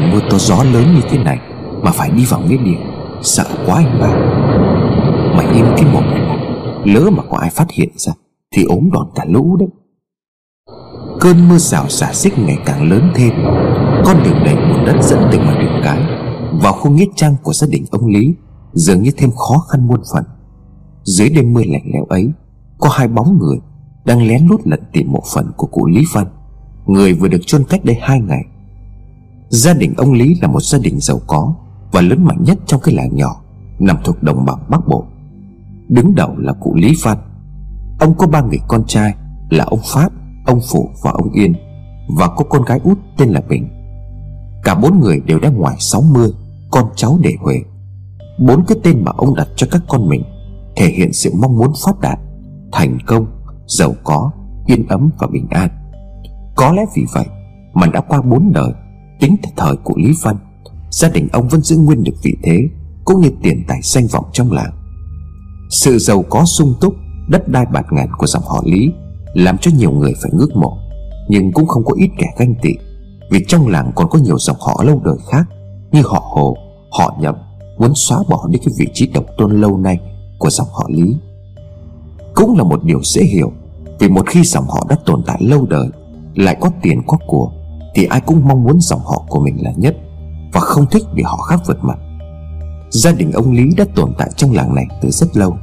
trời mưa to gió lớn như thế này Mà phải đi vào nghĩa địa, Sợ quá anh ba. Mày im cái mồm này mà Lỡ mà có ai phát hiện ra Thì ốm đòn cả lũ đấy. Cơn mưa rào xả xích ngày càng lớn thêm, Con đường đầy bùn đất dẫn từ ngoài đường cái Vào khu nghĩa trang của gia đình ông Lý Dường như thêm khó khăn muôn phần. Dưới đêm mưa lạnh lẽo ấy, Có hai bóng người Đang lén lút lẩn tìm mộ phần của cụ Lý Văn, Người vừa được chôn cách đây hai ngày. Gia đình ông Lý là một gia đình giàu có Và lớn mạnh nhất trong cái làng nhỏ Nằm thuộc đồng bằng Bắc Bộ. Đứng đầu là cụ Lý Văn Ông có ba người con trai Là ông Pháp, ông Phủ và ông Yên Và có con gái út tên là Bình. Cả bốn người đều đã ngoài 60 Con cháu để huề. Bốn cái tên mà ông đặt cho các con mình Thể hiện sự mong muốn phát đạt Thành công, giàu có, yên ấm và bình an. Có lẽ vì vậy Mà đã qua bốn đời Tính từ thời của Lý Văn Gia đình ông vẫn giữ nguyên được vị thế Cũng như tiền tài danh vọng trong làng. Sự giàu có sung túc Đất đai bạt ngàn của dòng họ Lý Làm cho nhiều người phải ngước mộ Nhưng cũng không có ít kẻ ganh tị Vì trong làng còn có nhiều dòng họ lâu đời khác Như họ Hồ, họ Nhậm Muốn xóa bỏ đi cái vị trí độc tôn lâu nay Của dòng họ Lý. Cũng là một điều dễ hiểu Vì một khi dòng họ đã tồn tại lâu đời Lại có tiền có của thì ai cũng mong muốn dòng họ của mình là nhất Và không thích bị họ khác vượt mặt. Gia đình ông Lý đã tồn tại trong làng này từ rất lâu.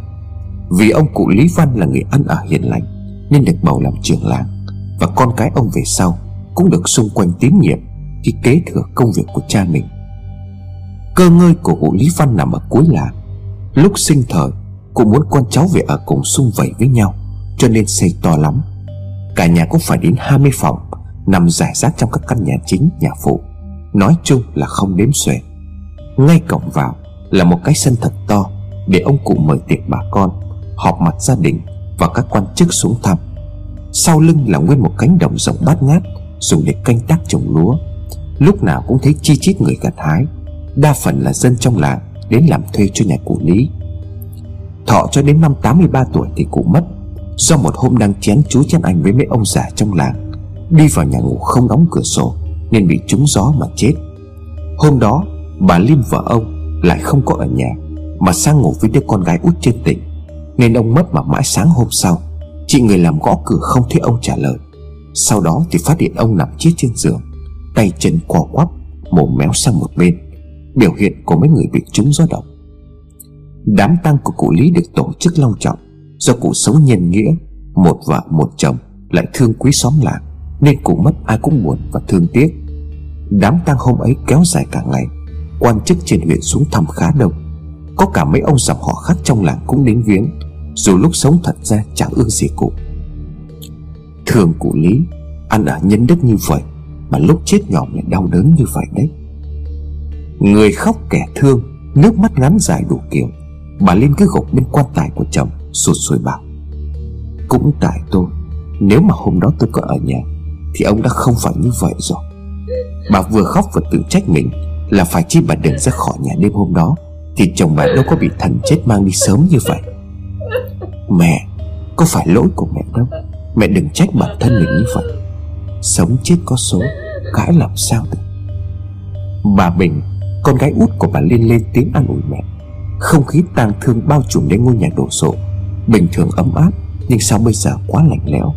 Vì ông cụ Lý Văn là người ăn ở hiền lành Nên được bầu làm trưởng làng Và con cái ông về sau Cũng được xung quanh tín nhiệm Khi kế thừa công việc của cha mình. Cơ ngơi của cụ Lý Văn nằm ở cuối làng. Lúc sinh thời, Cụ muốn con cháu về ở cùng xung vầy với nhau, Cho nên xây to lắm. Cả nhà cũng phải đến 20 phòng. Nằm rải rác trong các căn nhà chính, nhà phụ. Nói chung là không đếm xuể. Ngay cổng vào Là một cái sân thật to Để ông cụ mời tiệc bà con Họp mặt gia đình Và các quan chức xuống thăm. Sau lưng là nguyên một cánh đồng rộng bát ngát Dùng để canh tác trồng lúa. Lúc nào cũng thấy chi chít người gặt hái. Đa phần là dân trong làng Đến làm thuê cho nhà cụ Lý. Thọ cho đến năm 83 tuổi thì cụ mất Do một hôm đang chén chú chén anh với mấy ông già trong làng. Đi vào nhà ngủ không đóng cửa sổ Nên bị trúng gió mà chết. Hôm đó, bà Liêm vợ ông Lại không có ở nhà Mà sang ngủ với đứa con gái út trên tỉnh, Nên ông mất mà mãi sáng hôm sau. Chị người làm gõ cửa không thấy ông trả lời. Sau đó thì phát hiện ông nằm chết trên giường, Tay chân co quắp, Mồm méo sang một bên, Biểu hiện của mấy người bị trúng gió độc. Đám tang của cụ Lý được tổ chức long trọng Do cụ sống nhân nghĩa, Một vợ một chồng Lại thương quý xóm làng. Nên cụ mất ai cũng buồn và thương tiếc. Đám tang hôm ấy kéo dài cả ngày, Quan chức trên huyện xuống thăm khá đông. Có cả mấy ông dòng họ khác trong làng cũng đến viếng, Dù lúc sống thật ra chẳng ương gì cụ. Thường cụ Lý Ăn ở nhân đức như vậy Mà lúc chết nhòm lại đau đớn như vậy đấy. Người khóc kẻ thương, Nước mắt ngắn dài đủ kiểu, Bà Liên cứ gục bên quan tài của chồng, Sụt sùi bảo. Cũng tại tôi, Nếu mà hôm đó tôi có ở nhà thì ông đã không phải như vậy rồi. Bà vừa khóc vừa tự trách mình Là phải chi bà đừng ra khỏi nhà đêm hôm đó, Thì chồng bà đâu có bị thần chết mang đi sớm như vậy. Mẹ, Có phải lỗi của mẹ đâu? Mẹ đừng trách bản thân mình như vậy. Sống chết có số, Cãi làm sao được? Bà Bình, Con gái út của bà Liên lên tiếng an ủi mẹ. Không khí tang thương bao trùm đến ngôi nhà đổ sộ. Bình thường ấm áp, Nhưng sao bây giờ quá lạnh lẽo?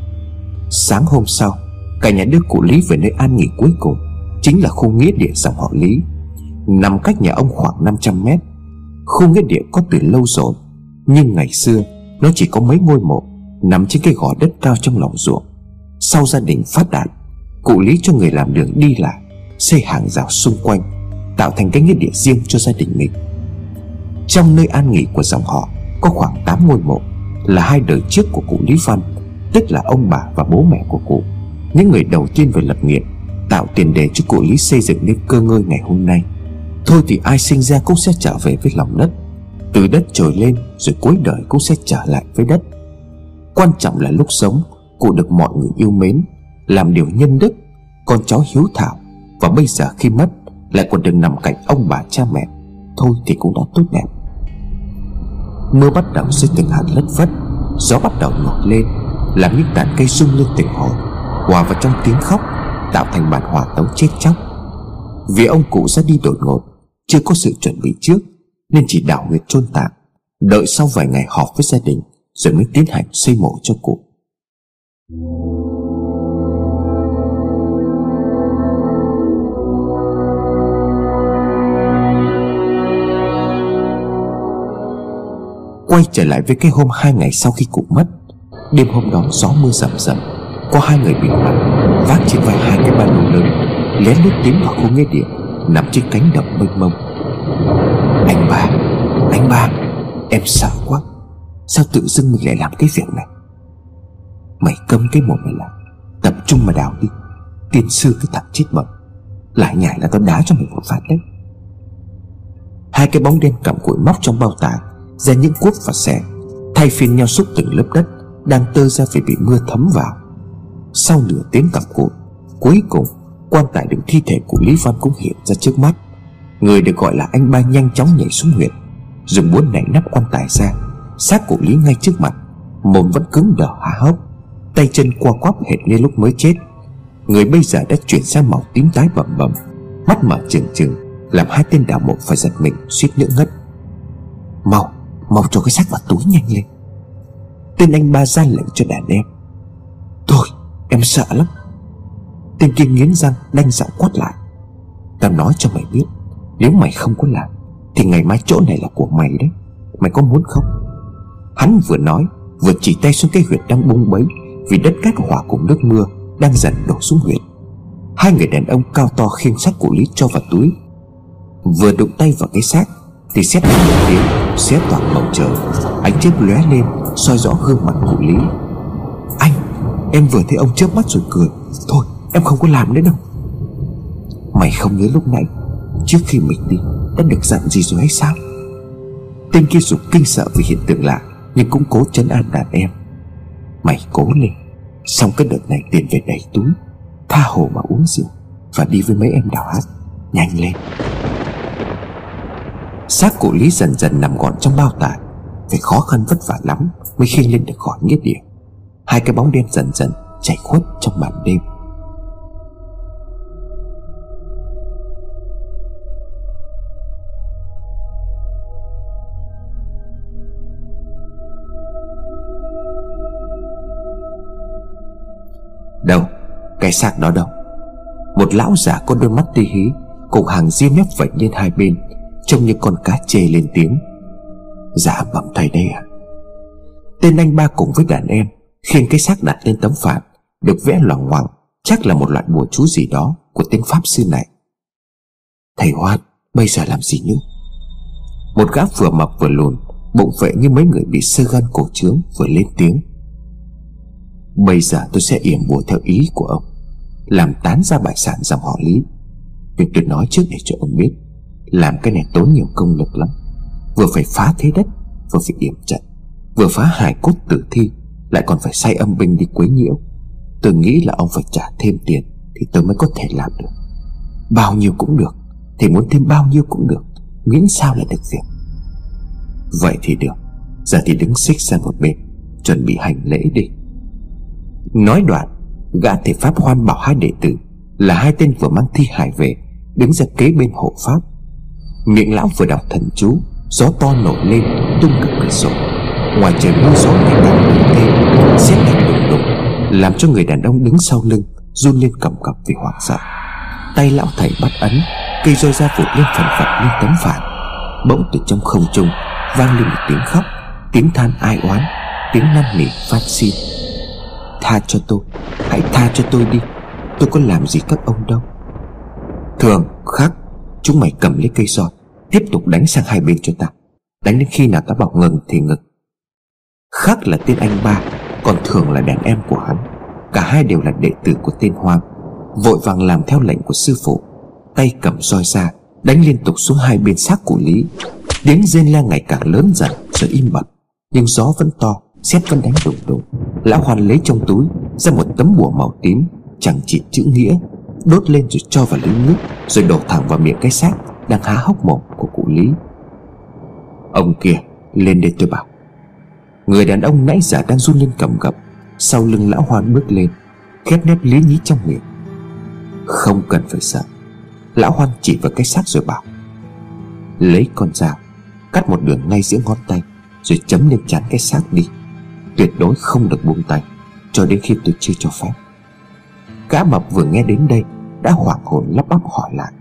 Sáng hôm sau Cả nhà đưa cụ Lý về nơi an nghỉ cuối cùng, Chính là khu nghĩa địa dòng họ Lý. Nằm cách nhà ông khoảng 500 mét, Khu nghĩa địa có từ lâu rồi, Nhưng ngày xưa, Nó chỉ có mấy ngôi mộ Nằm trên cái gò đất cao trong lòng ruộng. Sau gia đình phát đạt Cụ Lý cho người làm đường đi lại, Xây hàng rào xung quanh, Tạo thành cái nghĩa địa riêng cho gia đình mình. Trong nơi an nghỉ của dòng họ, Có khoảng 8 ngôi mộ, Là hai đời trước của cụ Lý Văn, Tức là ông bà và bố mẹ của cụ. Những người đầu tiên về lập nghiệp, Tạo tiền đề cho cụ Lý xây dựng nên cơ ngơi ngày hôm nay. Thôi thì ai sinh ra cũng sẽ trở về với lòng đất. Từ đất trồi lên, Rồi cuối đời cũng sẽ trở lại với đất. Quan trọng là lúc sống, Cụ được mọi người yêu mến, Làm điều nhân đức, Con cháu hiếu thảo. Và bây giờ khi mất, Lại còn được nằm cạnh ông bà cha mẹ. Thôi thì cũng đã tốt đẹp. Mưa bắt đầu rơi từng hạt lất phất, Gió bắt đầu nổi lên, Làm những tàn cây rung lên từng hồi Hòa vào trong tiếng khóc, Tạo thành bản hòa tấu chết chóc. Vì ông cụ ra đi đột ngột, Chưa có sự chuẩn bị trước, Nên chỉ đảo huyệt chôn tạm, Đợi sau vài ngày họp với gia đình, Rồi mới tiến hành xây mộ cho cụ. Quay trở lại với cái hôm hai ngày sau khi cụ mất, Đêm hôm đó gió mưa rầm rầm. Có hai người bị mặt Vác trên vai hai cái ba lô lớn, Lén lút tiến vào khu nghĩa địa, Nằm trên cánh đồng mênh mông. Anh ba Anh ba, Em sợ quá. Sao tự dưng mình lại làm cái việc này? Mày câm cái mồm mày lại, Tập trung mà đào đi. Tiên sư cái thằng chết bẩm Lại nhảy là tao đá cho mày một phát đấy. Hai cái bóng đen cầm cuội móc trong bao tải, ra những cuốc và xẻ, thay phiên nhau xúc từng lớp đất đang tơ ra vì bị mưa thấm vào sau nửa tiếng cặp cụi cuối cùng, quan tài đựng thi thể của lý văn cũng hiện ra trước mắt. Người được gọi là anh ba nhanh chóng nhảy xuống huyệt dùng muốn nảy nắp quan tài ra, xác của lý ngay trước mặt, mồm vẫn cứng đờ há hốc, tay chân qua quắp hệt như lúc mới chết. Người bây giờ đã chuyển sang màu tím tái bầm bầm, mắt mở trừng trừng, làm hai tên đào mộ phải giật mình suýt nữa ngất. Mau Mau cho cái xác vào túi nhanh lên. Tên anh ba ra lệnh cho đàn em. Thôi em sợ lắm. Tên kia nghiến răng, đanh giọng quát lại. Tao nói cho mày biết, Nếu mày không có làm, Thì ngày mai chỗ này là của mày đấy. Mày có muốn không? Hắn vừa nói, Vừa chỉ tay xuống cái huyệt đang bung bấy Vì đất cát hỏa cùng nước mưa Đang dần đổ xuống huyệt. Hai người đàn ông cao to khiêng xác của Lý cho vào túi. Vừa đụng tay vào cái xác, thì xét đánh một tiếng, Xé toàn bầu trời. Ánh chớp lóe lên, soi rõ gương mặt của Lý. Anh! Em vừa thấy ông chớp mắt rồi cười. Thôi, em không có làm nữa đâu. Mày không nhớ lúc nãy, Trước khi mình đi, Đã được dặn gì rồi hay sao? Tên kia dù kinh sợ vì hiện tượng lạ, Nhưng cũng cố chấn an đàn em. Mày cố lên, Xong cái đợt này tiền về đầy túi, Tha hồ mà uống rượu, Và đi với mấy em đào hát, Nhanh lên. Xác của Lý dần dần nằm gọn trong bao tải Phải khó khăn vất vả lắm Mới khiêng lên được khỏi nghĩa địa. Hai cái bóng đen dần dần chạy khuất trong màn đêm. Đâu, Cái xác đó đâu? Một lão già có đôi mắt ti hí, Cùng hàng ria mép vạch lên hai bên, Trông như con cá chê lên tiếng. Dạ bẩm thầy đây à Tên anh ba cùng với đàn em Khiêng cái xác đặt lên tấm phản, Được vẽ loằng ngoằng, Chắc là một loại bùa chú gì đó Của tên pháp sư này. Thầy Hoan, bây giờ làm gì nữa Một gã vừa mập vừa lùn, Bụng vệ như mấy người bị sơ gan cổ trướng Vừa lên tiếng. Bây giờ tôi sẽ yểm bùa theo ý của ông, Làm tán ra bại sản dòng họ Lý. Nhưng tôi nói trước để cho ông biết, làm cái này tốn nhiều công lực lắm. Vừa phải phá thế đất, Vừa phải yểm trận, Vừa phá hải cốt tử thi lại còn phải sai âm binh đi quấy nhiễu. Tôi nghĩ là ông phải trả thêm tiền Thì tôi mới có thể làm được. Bao nhiêu cũng được, Thì muốn thêm bao nhiêu cũng được, Miễn sao là được việc. Vậy thì được, Giờ thì đứng xích sang một bên, Chuẩn bị hành lễ đi. Nói đoạn, Gã thể pháp hoan bảo hai đệ tử Là hai tên vừa mang thi hải về, Đứng ra kế bên hộ pháp. Miệng lão vừa đọc thần chú, Gió to nổi lên, tung cả cửa sổ. Ngoài trời mưa gió ngày càng lớn thêm, Xét đánh đùng đùng Làm cho người đàn ông đứng sau lưng Run lên cầm cập vì hoảng sợ. Tay lão thầy bắt ấn, Cây roi ra vụt lên phần phật lên tấm phản. Bỗng từ trong không trung Vang lên một tiếng khóc, Tiếng than ai oán, Tiếng năn nỉ phát xin. Tha cho tôi, Hãy tha cho tôi đi, Tôi có làm gì các ông đâu. Thường khắc Chúng mày cầm lấy cây roi, Tiếp tục đánh sang hai bên cho ta. Đánh đến khi nào ta bảo ngừng thì ngừng khác là tên anh ba, Còn thường là đàn em của hắn. Cả hai đều là đệ tử của tên Hoang, Vội vàng làm theo lệnh của sư phụ, Tay cầm roi ra, Đánh liên tục xuống hai bên xác của Lý. Tiếng rên la ngày càng lớn dần, Rồi im bặt, Nhưng gió vẫn to Xét vẫn đánh đùng đùng. Lão Hoan lấy trong túi ra một tấm bùa màu tím, Chẳng chỉ chữ nghĩa, Đốt lên rồi cho vào ly nước, Rồi đổ thẳng vào miệng cái xác Đang há hốc mồm của cụ Lý. Ông kia, lên đây tôi bảo. Người đàn ông nãy giờ đang run lên cầm gập. Sau lưng lão hoan bước lên Khép nép lý nhí trong miệng. Không cần phải sợ. Lão Hoan chỉ vào cái xác rồi bảo. Lấy con dao Cắt một đường ngay giữa ngón tay Rồi chấm lên chán cái xác đi. Tuyệt đối không được buông tay Cho đến khi tôi chưa cho phép. Gã mập vừa nghe đến đây Đã hoảng hồn lắp bắp hỏi lại.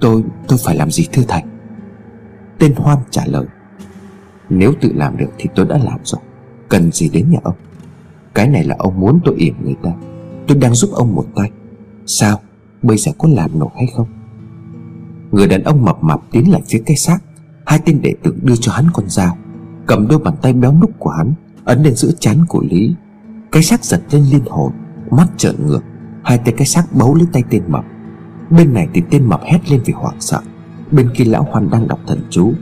Tôi, tôi phải làm gì thưa thầy? Tên Hoan trả lời. Nếu tự làm được thì tôi đã làm rồi. Cần gì đến nhà ông? Cái này là ông muốn tôi yểm người ta. Tôi đang giúp ông một tay. Sao? Bây giờ có làm nổi hay không? Người đàn ông mập mạp tiến lại phía cái xác. Hai tên đệ tử đưa cho hắn con dao. Cầm đôi bàn tay béo núc của hắn, Ấn lên giữa chán của Lý. Cái xác giật lên liên hồn Mắt trợn ngược. Hai tay cái xác bấu lấy tay tên mập. Bên này thì tên mập hét lên vì hoảng sợ. Bên kia lão hoan đang đọc thần chú.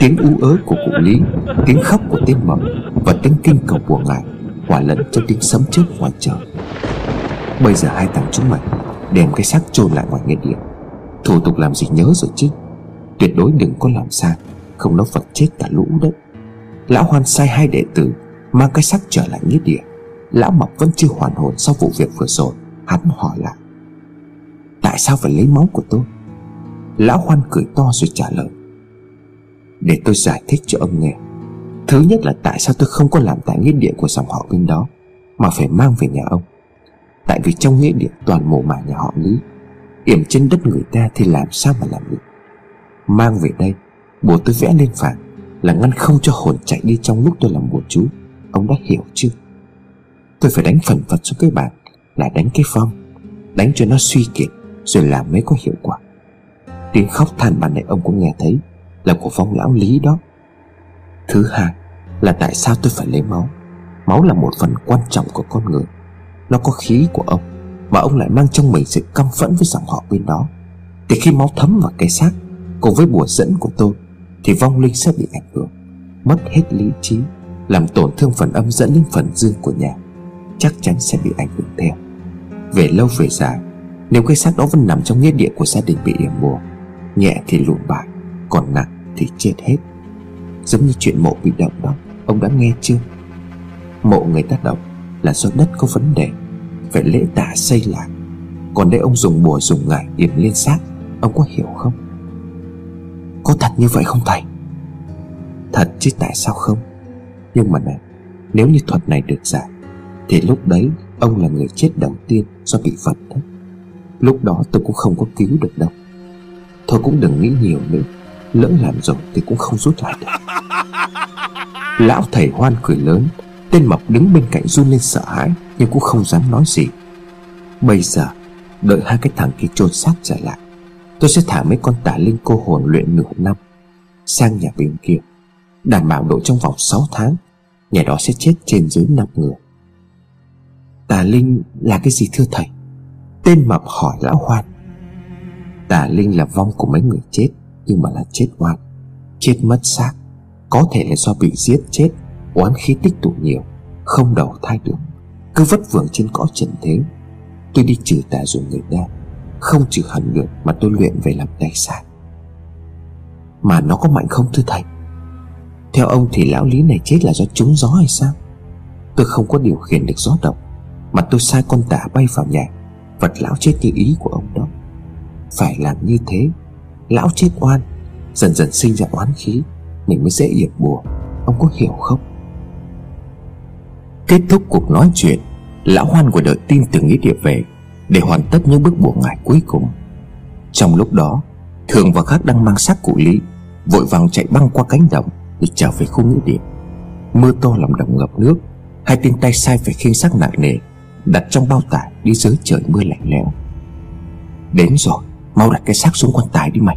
Tiếng ú ớ của cụ Lý, Tiếng khóc của tên mập Và tiếng kinh cầu của ngài Hòa lẫn trong tiếng sấm chớp ngoài trời. Bây giờ hai thằng chúng mày Đem cái xác chôn lại ngoài nghĩa địa Thủ tục làm gì nhớ rồi chứ? Tuyệt đối đừng có làm sai Không nó vật chết cả lũ đấy Lão hoan sai hai đệ tử Mang cái xác trở lại nghĩa địa Lão mập vẫn chưa hoàn hồn sau vụ việc vừa rồi, Hắn hỏi lại. Tại sao phải lấy máu của tôi? Lão hoan cười to rồi trả lời. Để tôi giải thích cho ông nghe. Thứ nhất là tại sao tôi không có làm tại nghĩa địa của dòng họ bên đó, Mà phải mang về nhà ông. Tại vì trong nghĩa địa toàn mồ mả nhà họ Lý, Yểm trên đất người ta thì làm sao mà làm được. Mang về đây Bùa tôi vẽ lên phản, Là ngăn không cho hồn chạy đi trong lúc tôi làm bùa chú. Ông đã hiểu chưa? Tôi phải đánh phần vật xuống cái bàn, Là đánh cái phong, Đánh cho nó suy kiệt, Rồi làm mới có hiệu quả. Tiếng khóc than bàn này ông cũng nghe thấy. Là của phong lão lý đó. Thứ hai là tại sao tôi phải lấy máu? Máu là một phần quan trọng của con người. Nó có khí của ông, Mà ông lại mang trong mình sự căm phẫn với dòng họ bên đó. Thì khi máu thấm vào cái xác Cùng với bùa dẫn của tôi, Thì vong linh sẽ bị ảnh hưởng, Mất hết lý trí, Làm tổn thương phần âm dẫn đến phần dương của nhà. Chắc chắn sẽ bị ảnh hưởng theo. Về lâu về dài, Nếu cái xác đó vẫn nằm trong nghĩa địa của gia đình bị yểm bùa, Nhẹ thì lụn bại, Còn nặng thì chết hết. Giống như chuyện mộ bị động đó, Ông đã nghe chưa? Mộ người ta động là do đất có vấn đề, Phải lễ tả xây lại. Còn đây ông dùng bùa dùng ngải yểm liên xác Ông có hiểu không? Có thật như vậy không thầy? Thật chứ tại sao không? Nhưng mà này, Nếu như thuật này được giải, Thì lúc đấy ông là người chết đầu tiên Do bị vật đó. Lúc đó tôi cũng không có cứu được đâu. Thôi cũng đừng nghĩ nhiều nữa. Lỡ làm rồi thì cũng không rút lại được. Lão thầy hoan cười lớn, Tên mập đứng bên cạnh run lên sợ hãi, Nhưng cũng không dám nói gì. Bây giờ, Đợi hai cái thằng kia trôn xác trở lại, Tôi sẽ thả mấy con tà linh cô hồn luyện nửa năm Sang nhà bên kia, Đảm bảo độ trong vòng 6 tháng, Nhà đó sẽ chết trên dưới 5 người. Tà linh là cái gì thưa thầy? Tên mập hỏi lão hoan. Tà linh là vong của mấy người chết. Nhưng mà là chết oan, Chết mất xác, Có thể là do bị giết chết, Oán khí tích tụ nhiều, Không đầu thai được, Cứ vất vưởng trên cõi trần thế. Tôi đi trừ tà rồi người ta Không trừ hẳn được mà tôi luyện về làm tài sản. Mà nó có mạnh không, thưa thầy? Theo ông thì lão lý này chết là do trúng gió hay sao? Tôi không có điều khiển được gió động Mà tôi sai con tả bay vào nhà, Vật lão chết như ý của ông đó. Phải làm như thế Lão chết oan, Dần dần sinh ra oán khí, Mình mới dễ yểm bùa. Ông có hiểu không? Kết thúc cuộc nói chuyện, Lão Hoan của đợi tin từ nghĩa địa về Để hoàn tất những bước bùa ngải cuối cùng. Trong lúc đó, Thường và khác đang mang xác cụ Lý, Vội vàng chạy băng qua cánh đồng Để trở về khu nghĩa địa. Mưa to làm đồng ngập nước, Hai tên tay sai phải khiêng xác nặng nề Đặt trong bao tải đi dưới trời mưa lạnh lẽo. Đến rồi. Mau đặt cái xác xuống quan tài đi mày.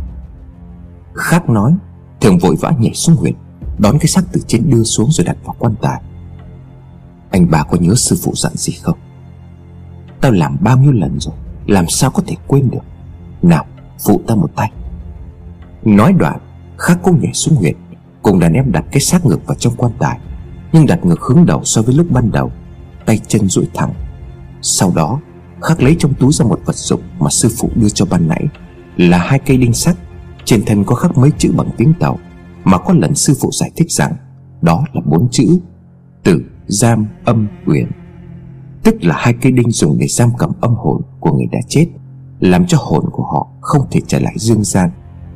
Khác nói Thường vội vã nhảy xuống huyện, Đón cái xác từ trên đưa xuống rồi đặt vào quan tài. Anh bà có nhớ sư phụ dặn gì không? Tao làm bao nhiêu lần rồi, Làm sao có thể quên được? Nào, phụ ta một tay. Nói đoạn, khác cũng nhảy xuống huyện, Cùng đàn em đặt cái xác ngược vào trong quan tài, Nhưng đặt ngược hướng đầu so với lúc ban đầu, Tay chân duỗi thẳng. Sau đó Khắc lấy trong túi ra một vật dụng Mà sư phụ đưa cho ban nãy Là hai cây đinh sắt. Trên thân có khắc mấy chữ bằng tiếng tàu Mà có lần sư phụ giải thích rằng Đó là bốn chữ Tử, giam, âm, quyền. Tức là hai cây đinh dùng để giam cầm âm hồn của người đã chết Làm cho hồn của họ không thể trở lại dương gian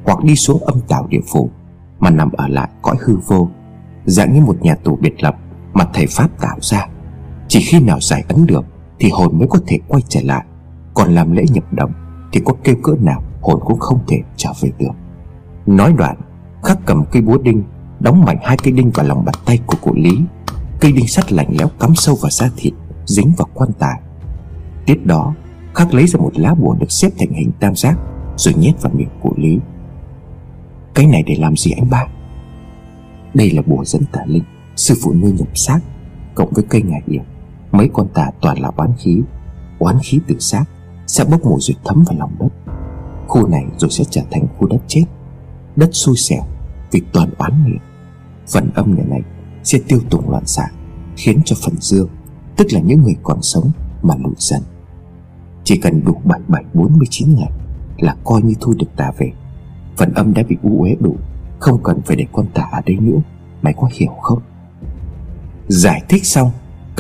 Hoặc đi xuống âm tào địa phủ Mà nằm ở lại cõi hư vô Dạng như một nhà tù biệt lập Mà thầy Pháp tạo ra. Chỉ khi nào giải ấn được thì hồn mới có thể quay trở lại. Còn làm lễ nhập động Thì có kêu cỡ nào hồn cũng không thể trở về được. Nói đoạn, Khắc cầm cây búa đinh, Đóng mạnh hai cây đinh vào lòng bàn tay của cụ Lý. Cây đinh sắt lạnh lẽo cắm sâu vào da thịt, Dính vào quan tài. Tiếp đó, Khắc lấy ra một lá bùa được xếp thành hình tam giác, Rồi nhét vào miệng cụ Lý. Cái này để làm gì anh ba? Đây là bùa dẫn tà linh, Sư phụ nuôi nhập xác, Cộng với cây ngải yểm Mấy con tà toàn là oán khí. Oán khí từ xác Sẽ bốc mùi rồi thấm vào lòng đất. Khu này rồi sẽ trở thành khu đất chết, Đất xui xẻo Vì toàn oán nghiệp Phần âm nhà này sẽ tiêu tùng loạn xạ, Khiến cho phần dương, Tức là những người còn sống mà lụi dần. Chỉ cần đủ 7749 ngày Là coi như thu được tà về. Phần âm đã bị u uế đủ, Không cần phải để con tà ở đây nữa, Mày có hiểu không? Giải thích xong.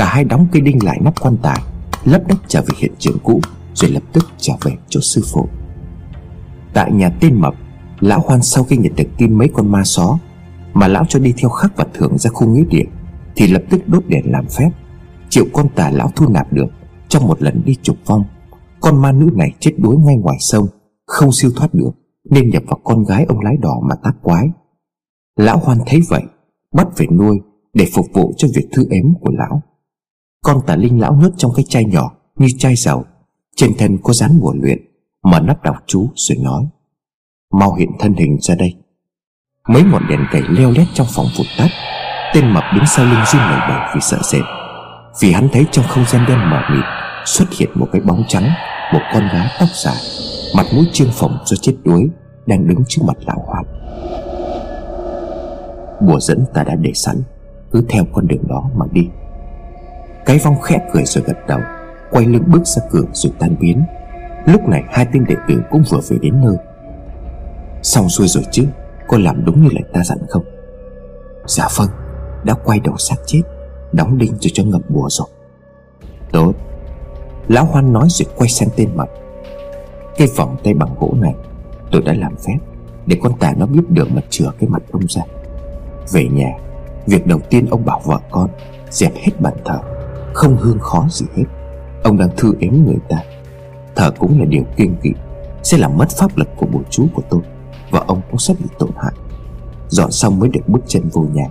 Cả hai đóng cây đinh lại nắp quan tài, Lấp đất trở về hiện trường cũ, Rồi lập tức trở về chỗ sư phụ. Tại nhà tên mập, Lão Hoan sau khi nhận được tin mấy con ma só Mà lão cho đi theo khắc và thưởng ra khu nghĩa địa, Thì lập tức đốt đèn làm phép, Triệu con tà lão thu nạp được, Trong một lần đi trục vong. Con ma nữ này chết đuối ngay ngoài sông, Không siêu thoát được, Nên nhập vào con gái ông lái đỏ mà tác quái. Lão Hoan thấy vậy, Bắt về nuôi để phục vụ cho việc thư ếm của lão. Con tà linh lão nhốt trong cái chai nhỏ Như chai dầu Trên thân có dán bùa luyện Mở nắp đọc chú rồi nói, Mau hiện thân hình ra đây. Mấy ngọn đèn cầy leo lét trong phòng vụt tắt. Tên mập đứng sau lưng run lẩy bẩy vì sợ sệt. Vì hắn thấy trong không gian đen mờ mịt Xuất hiện một cái bóng trắng, Một con gái tóc dài, Mặt mũi trương phồng do chết đuối, Đang đứng trước mặt lão hoạt Bùa dẫn ta đã để sẵn, Cứ theo con đường đó mà đi. Cái vong khẽ cười rồi gật đầu, Quay lưng bước ra cửa rồi tan biến. Lúc này hai tên đệ tử cũng vừa về đến nơi. Xong xuôi rồi chứ Cô làm đúng như lời ta dặn không? Dạ vâng Đã quay đầu xác chết, Đóng đinh rồi cho ngập bùa rồi. Tốt. Lão Hoan nói rồi quay sang tên mặt. Cái vòng tay bằng gỗ này, Tôi đã làm phép, Để con tà nó biết đường mà chừa cái mặt ông ra. Về nhà, Việc đầu tiên ông bảo vợ con, Dẹp hết bàn thờ không hương khó gì hết. Ông đang thư ếm người ta. Thở cũng là điều kiêng kỵ, Sẽ làm mất pháp lực của bùa chú của tôi, Và ông cũng sắp bị tổn hại. Dọn xong mới được bước chân vô nhà.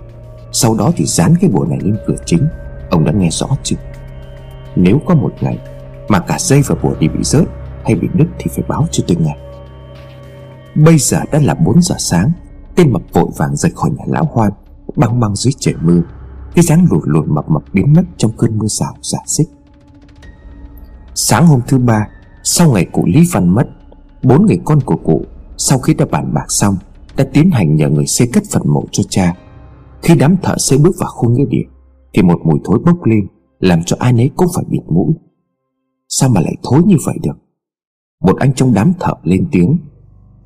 Sau đó thì dán cái bùa này lên cửa chính. Ông đã nghe rõ chưa? Nếu có một ngày Mà cả dây và bùa đi bị rớt Hay bị đứt thì phải báo cho tôi nghe. Bây giờ đã là 4 giờ sáng Tên mập vội vàng rời khỏi nhà lão hoan, Băng băng dưới trời mưa. Cái dáng lùi lùi mập mập biến mất trong cơn mưa rào giả xích. Sáng hôm thứ ba, Sau ngày cụ Lý Văn mất, Bốn người con của cụ, Sau khi đã bàn bạc xong, Đã tiến hành nhờ người xây cất phần mộ cho cha. Khi đám thợ xây bước vào khu nghĩa địa, Thì một mùi thối bốc lên, Làm cho ai nấy cũng phải bịt mũi. Sao mà lại thối như vậy được? Một anh trong đám thợ lên tiếng,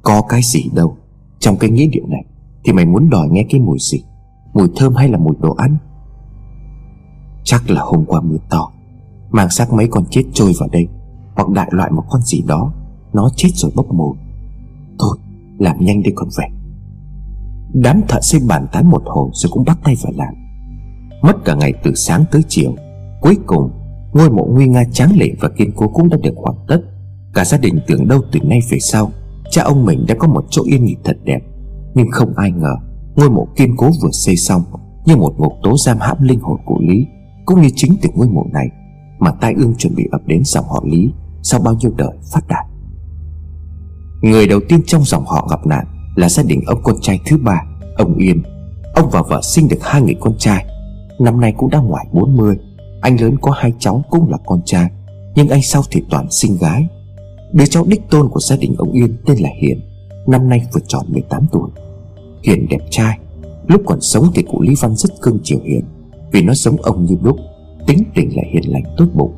Có cái gì đâu, Trong cái nghĩa địa này Thì mày muốn đòi nghe cái mùi gì? Mùi thơm hay là mùi đồ ăn? Chắc là hôm qua mưa to, Mang xác mấy con chết trôi vào đây, Hoặc đại loại một con gì đó, Nó chết rồi bốc mùi. Thôi, làm nhanh đi con về Đám thợ xây bàn tán một hồi Rồi cũng bắt tay vào làm. Mất cả ngày từ sáng tới chiều, Cuối cùng, ngôi mộ nguy nga tráng lệ và kiên cố cũng đã được hoàn tất. Cả gia đình tưởng đâu từ nay về sau, Cha ông mình đã có một chỗ yên nghỉ thật đẹp. Nhưng không ai ngờ, Ngôi mộ kiên cố vừa xây xong Như một ngục tố giam hãm linh hồn của Lý. Cũng như chính từ ngôi mộ này, Mà tai ương chuẩn bị ập đến dòng họ Lý Sau bao nhiêu đời phát đạt. Người đầu tiên trong dòng họ gặp nạn Là gia đình ông con trai thứ ba, Ông Yên. Ông và vợ sinh được hai người con trai. Năm nay cũng đã ngoài 40 Anh lớn có hai cháu cũng là con trai, Nhưng anh sau thì toàn sinh gái. Đứa cháu đích tôn của gia đình ông Yên tên là Hiền, Năm nay vừa tròn 18 tuổi. Hiền đẹp trai, Lúc còn sống thì cụ Lý Văn rất cưng chiều Hiền. Vì nó giống ông như đúc Tính tình lại hiền lành tốt bụng,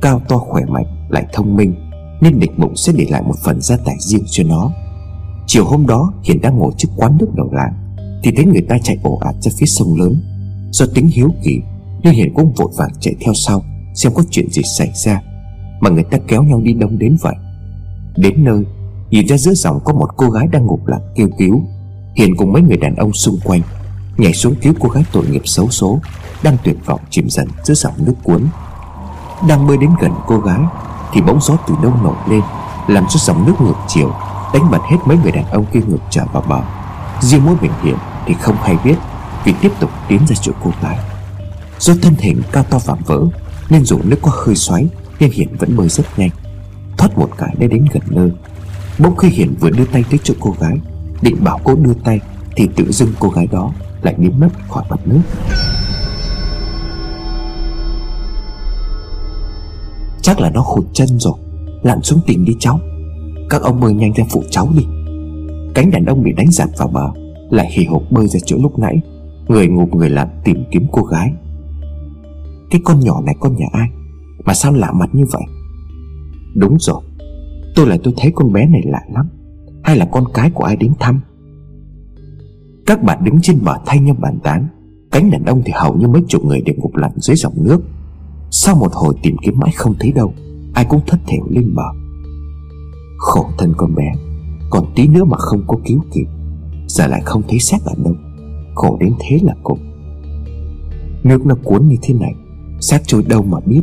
Cao to khỏe mạnh, lại thông minh, Nên địch bụng sẽ để lại một phần gia tài riêng cho nó. Chiều hôm đó, Hiền đang ngồi trước quán nước đầu làng, Thì thấy người ta chạy ồ ạt ra phía sông lớn. Do tính hiếu kỳ, Nên Hiền cũng vội vàng chạy theo sau, Xem có chuyện gì xảy ra, Mà người ta kéo nhau đi đông đến vậy. Đến nơi, Nhìn ra giữa dòng có một cô gái đang ngục lặng kêu cứu. Hiền cùng mấy người đàn ông xung quanh Nhảy xuống cứu cô gái tội nghiệp xấu số, Đang tuyệt vọng chìm dần giữa dòng nước cuốn. Đang bơi đến gần cô gái, Thì bóng gió từ đâu nổi lên, Làm cho dòng nước ngược chiều, Đánh bật hết mấy người đàn ông kia ngược trở vào bờ. Riêng mỗi mình hiện thì không hay biết, Vì tiếp tục tiến ra chỗ cô gái. Do thân hình cao to vạm vỡ, Nên dù nước có hơi xoáy Nhưng Hiển vẫn bơi rất nhanh. Thoát một cái đã đến gần nơi. Bỗng khi Hiển vừa đưa tay tới chỗ cô gái, Định bảo cô đưa tay, Thì tự dưng cô gái đó lại biến mất khỏi mặt nước. Chắc là nó hụt chân rồi, Lặn xuống tìm đi cháu. Các ông bơi nhanh ra phụ cháu đi. Cánh đàn ông bị đánh giặt vào bờ, Lại hì hục bơi ra chỗ lúc nãy. Người ngụp người lặn tìm kiếm cô gái. Cái con nhỏ này con nhà ai Mà sao lạ mặt như vậy? Đúng rồi, Tôi là tôi thấy con bé này lạ lắm. Hay là con cái của ai đến thăm? Các bạn đứng trên bờ thay nhau bàn tán. Cánh đàn ông thì hầu như mấy chục người đều ngục lặn dưới dòng nước. Sau một hồi tìm kiếm mãi không thấy đâu, Ai cũng thất thểu lên bờ. Khổ thân con bé, Còn tí nữa mà không có cứu kịp, Giờ lại không thấy xác ở đâu Khổ đến thế là cùng. Nước nó cuốn như thế này, Xác trôi đâu mà biết.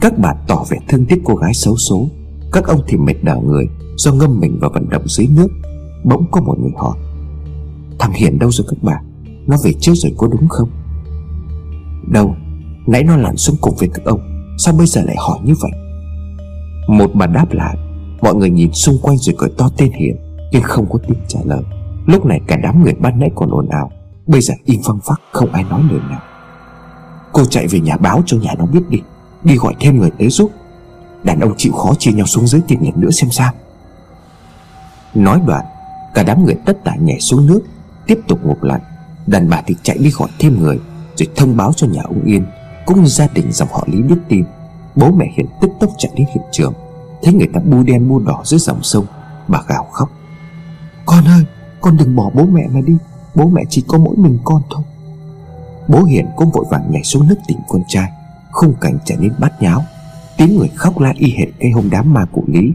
Các bạn tỏ vẻ thương tiếc cô gái xấu số Các ông thì mệt đảo người, Do ngâm mình vào vận động dưới nước. Bỗng có một người hỏi Thằng Hiền đâu rồi các bạn Nó về trước rồi có đúng không? Đâu? Nãy nó lặn xuống cùng với các ông. Sao bây giờ lại hỏi như vậy? Một bà đáp lại Mọi người nhìn xung quanh rồi cười to tên Hiền, Nhưng không có tiếng trả lời. Lúc này cả đám người ban nãy còn ồn ào. Bây giờ im phăng phắc, không ai nói lời nào. Cô chạy về nhà báo cho nhà nó biết đi. Đi gọi thêm người tới giúp. Đàn ông chịu khó chia nhau xuống dưới tìm nhận nữa xem sao. Nói đoạn, Cả đám người tất tả nhảy xuống nước. Tiếp tục ngục lặn Đàn bà thì chạy đi gọi thêm người, Rồi thông báo cho nhà ông Yên, Cũng như gia đình dòng họ Lý biết tin. Bố mẹ Hiền tức tốc chạy đến hiện trường. Thấy người ta bu đen bu đỏ dưới dòng sông, Bà gào khóc. Con ơi, con đừng bỏ bố mẹ mà đi, Bố mẹ chỉ có mỗi mình con thôi. Bố Hiền cũng vội vàng nhảy xuống nước tìm con trai, Khung cảnh trở nên bát nháo. Tiếng người khóc la y hệt cái hôm đám ma cụ Lý.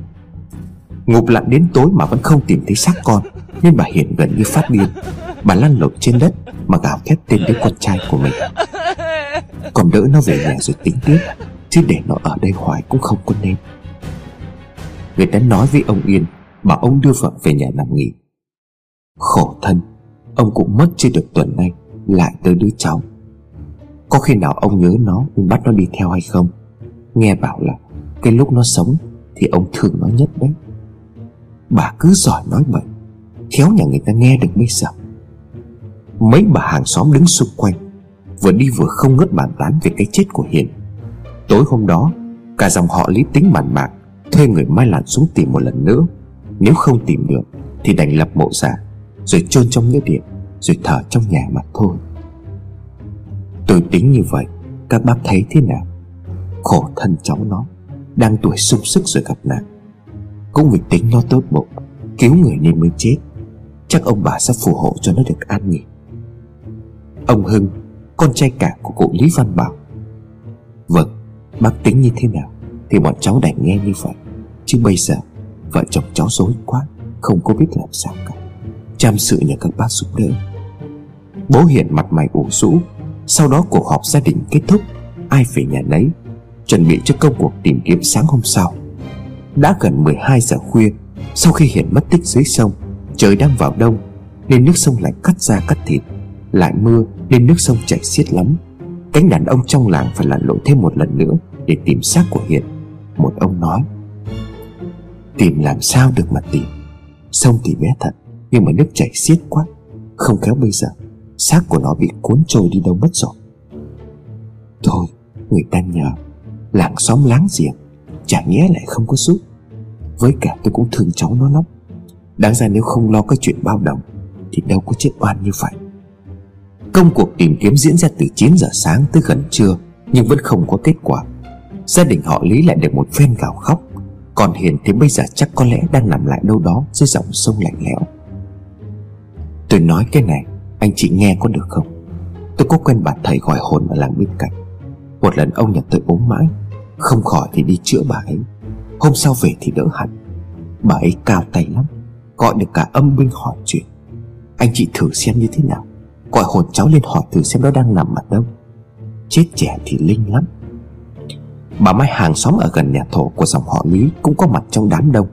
Ngục lặn đến tối mà vẫn không tìm thấy xác con. Nên bà Hiền gần như phát điên. Bà lăn lộn trên đất Mà gào thét tên đứa con trai của mình. Còn đỡ nó về nhà rồi tính tiếp, Chứ để nó ở đây hoài cũng không có nên. Người ta nói với ông Yên Bảo ông đưa vợ về nhà nằm nghỉ. Khổ thân, Ông cũng mất chưa được tuần nay, Lại tới đứa cháu. Có khi nào ông nhớ nó Nên bắt nó đi theo hay không? Nghe bảo là Cái lúc nó sống Thì ông thương nó nhất đấy. Bà cứ giỏi nói vậy. Khéo nhà người ta nghe được bây giờ Mấy bà hàng xóm đứng xung quanh, Vừa đi vừa không ngớt bàn tán Về cái chết của Hiền. Tối hôm đó, Cả dòng họ lý tính bàn bạc Thuê người mai lặn xuống tìm một lần nữa. Nếu không tìm được, Thì đành lập mộ giả, Rồi chôn trong nghĩa địa, Rồi thở trong nhà mà thôi. Tôi tính như vậy, Các bác thấy thế nào? Khổ thân cháu nó, Đang tuổi sung sức rồi gặp nạn. Cũng vì tính nó tốt bụng, Cứu người nên mới chết. Chắc ông bà sẽ phù hộ cho nó được an nghỉ. Ông Hưng, Con trai cả của cụ Lý Văn Bảo. Vâng Bác tính như thế nào Thì bọn cháu đành nghe như vậy. Chứ bây giờ, Vợ chồng cháu dối quá, Không có biết làm sao cả. Chăm sự nhờ các bác giúp đỡ. Bố hiện mặt mày ủ rũ. Sau đó cuộc họp gia đình kết thúc, Ai về nhà nấy, Chuẩn bị cho công cuộc tìm kiếm sáng hôm sau. Đã gần 12 giờ khuya, Sau khi hiện mất tích dưới sông Trời đang vào đông, Nên nước sông lại cắt ra cắt thịt. Lại mưa, nên nước sông chảy xiết lắm. Cánh đàn ông trong làng phải lặn lội thêm một lần nữa Để tìm xác của Hiền, Một ông nói. Tìm làm sao được mà tìm? Sông thì bé thật, Nhưng mà nước chảy xiết quá. Không khéo bây giờ, xác của nó bị cuốn trôi đi đâu mất rồi. Thôi, người ta nhờ. Làng xóm láng giềng, Chả nhẽ lại không có giúp Với cả tôi cũng thương cháu nó lắm. Đáng ra nếu không lo cái chuyện bao đồng, Thì đâu có chết oan như vậy. Công cuộc tìm kiếm diễn ra từ 9 giờ sáng tới gần trưa, Nhưng vẫn không có kết quả. Gia đình họ Lý lại được một phen gào khóc. Còn Hiền thì bây giờ chắc có lẽ đang nằm lại đâu đó Dưới dòng sông lạnh lẽo. Tôi nói cái này, Anh chị nghe có được không? Tôi có quen bà thầy gọi hồn ở làng bên cạnh. Một lần ông nhà tôi ốm mãi, Không khỏi thì đi chữa bà ấy. Hôm sau về thì đỡ hẳn. Bà ấy cao tay lắm. Gọi được cả âm binh hỏi chuyện. Anh chị thử xem như thế nào. Gọi hồn cháu lên hỏi thử xem nó đang nằm ở đâu. Chết trẻ thì linh lắm. Bà Mai hàng xóm ở gần nhà thổ của dòng họ Lý Cũng có mặt trong đám đông.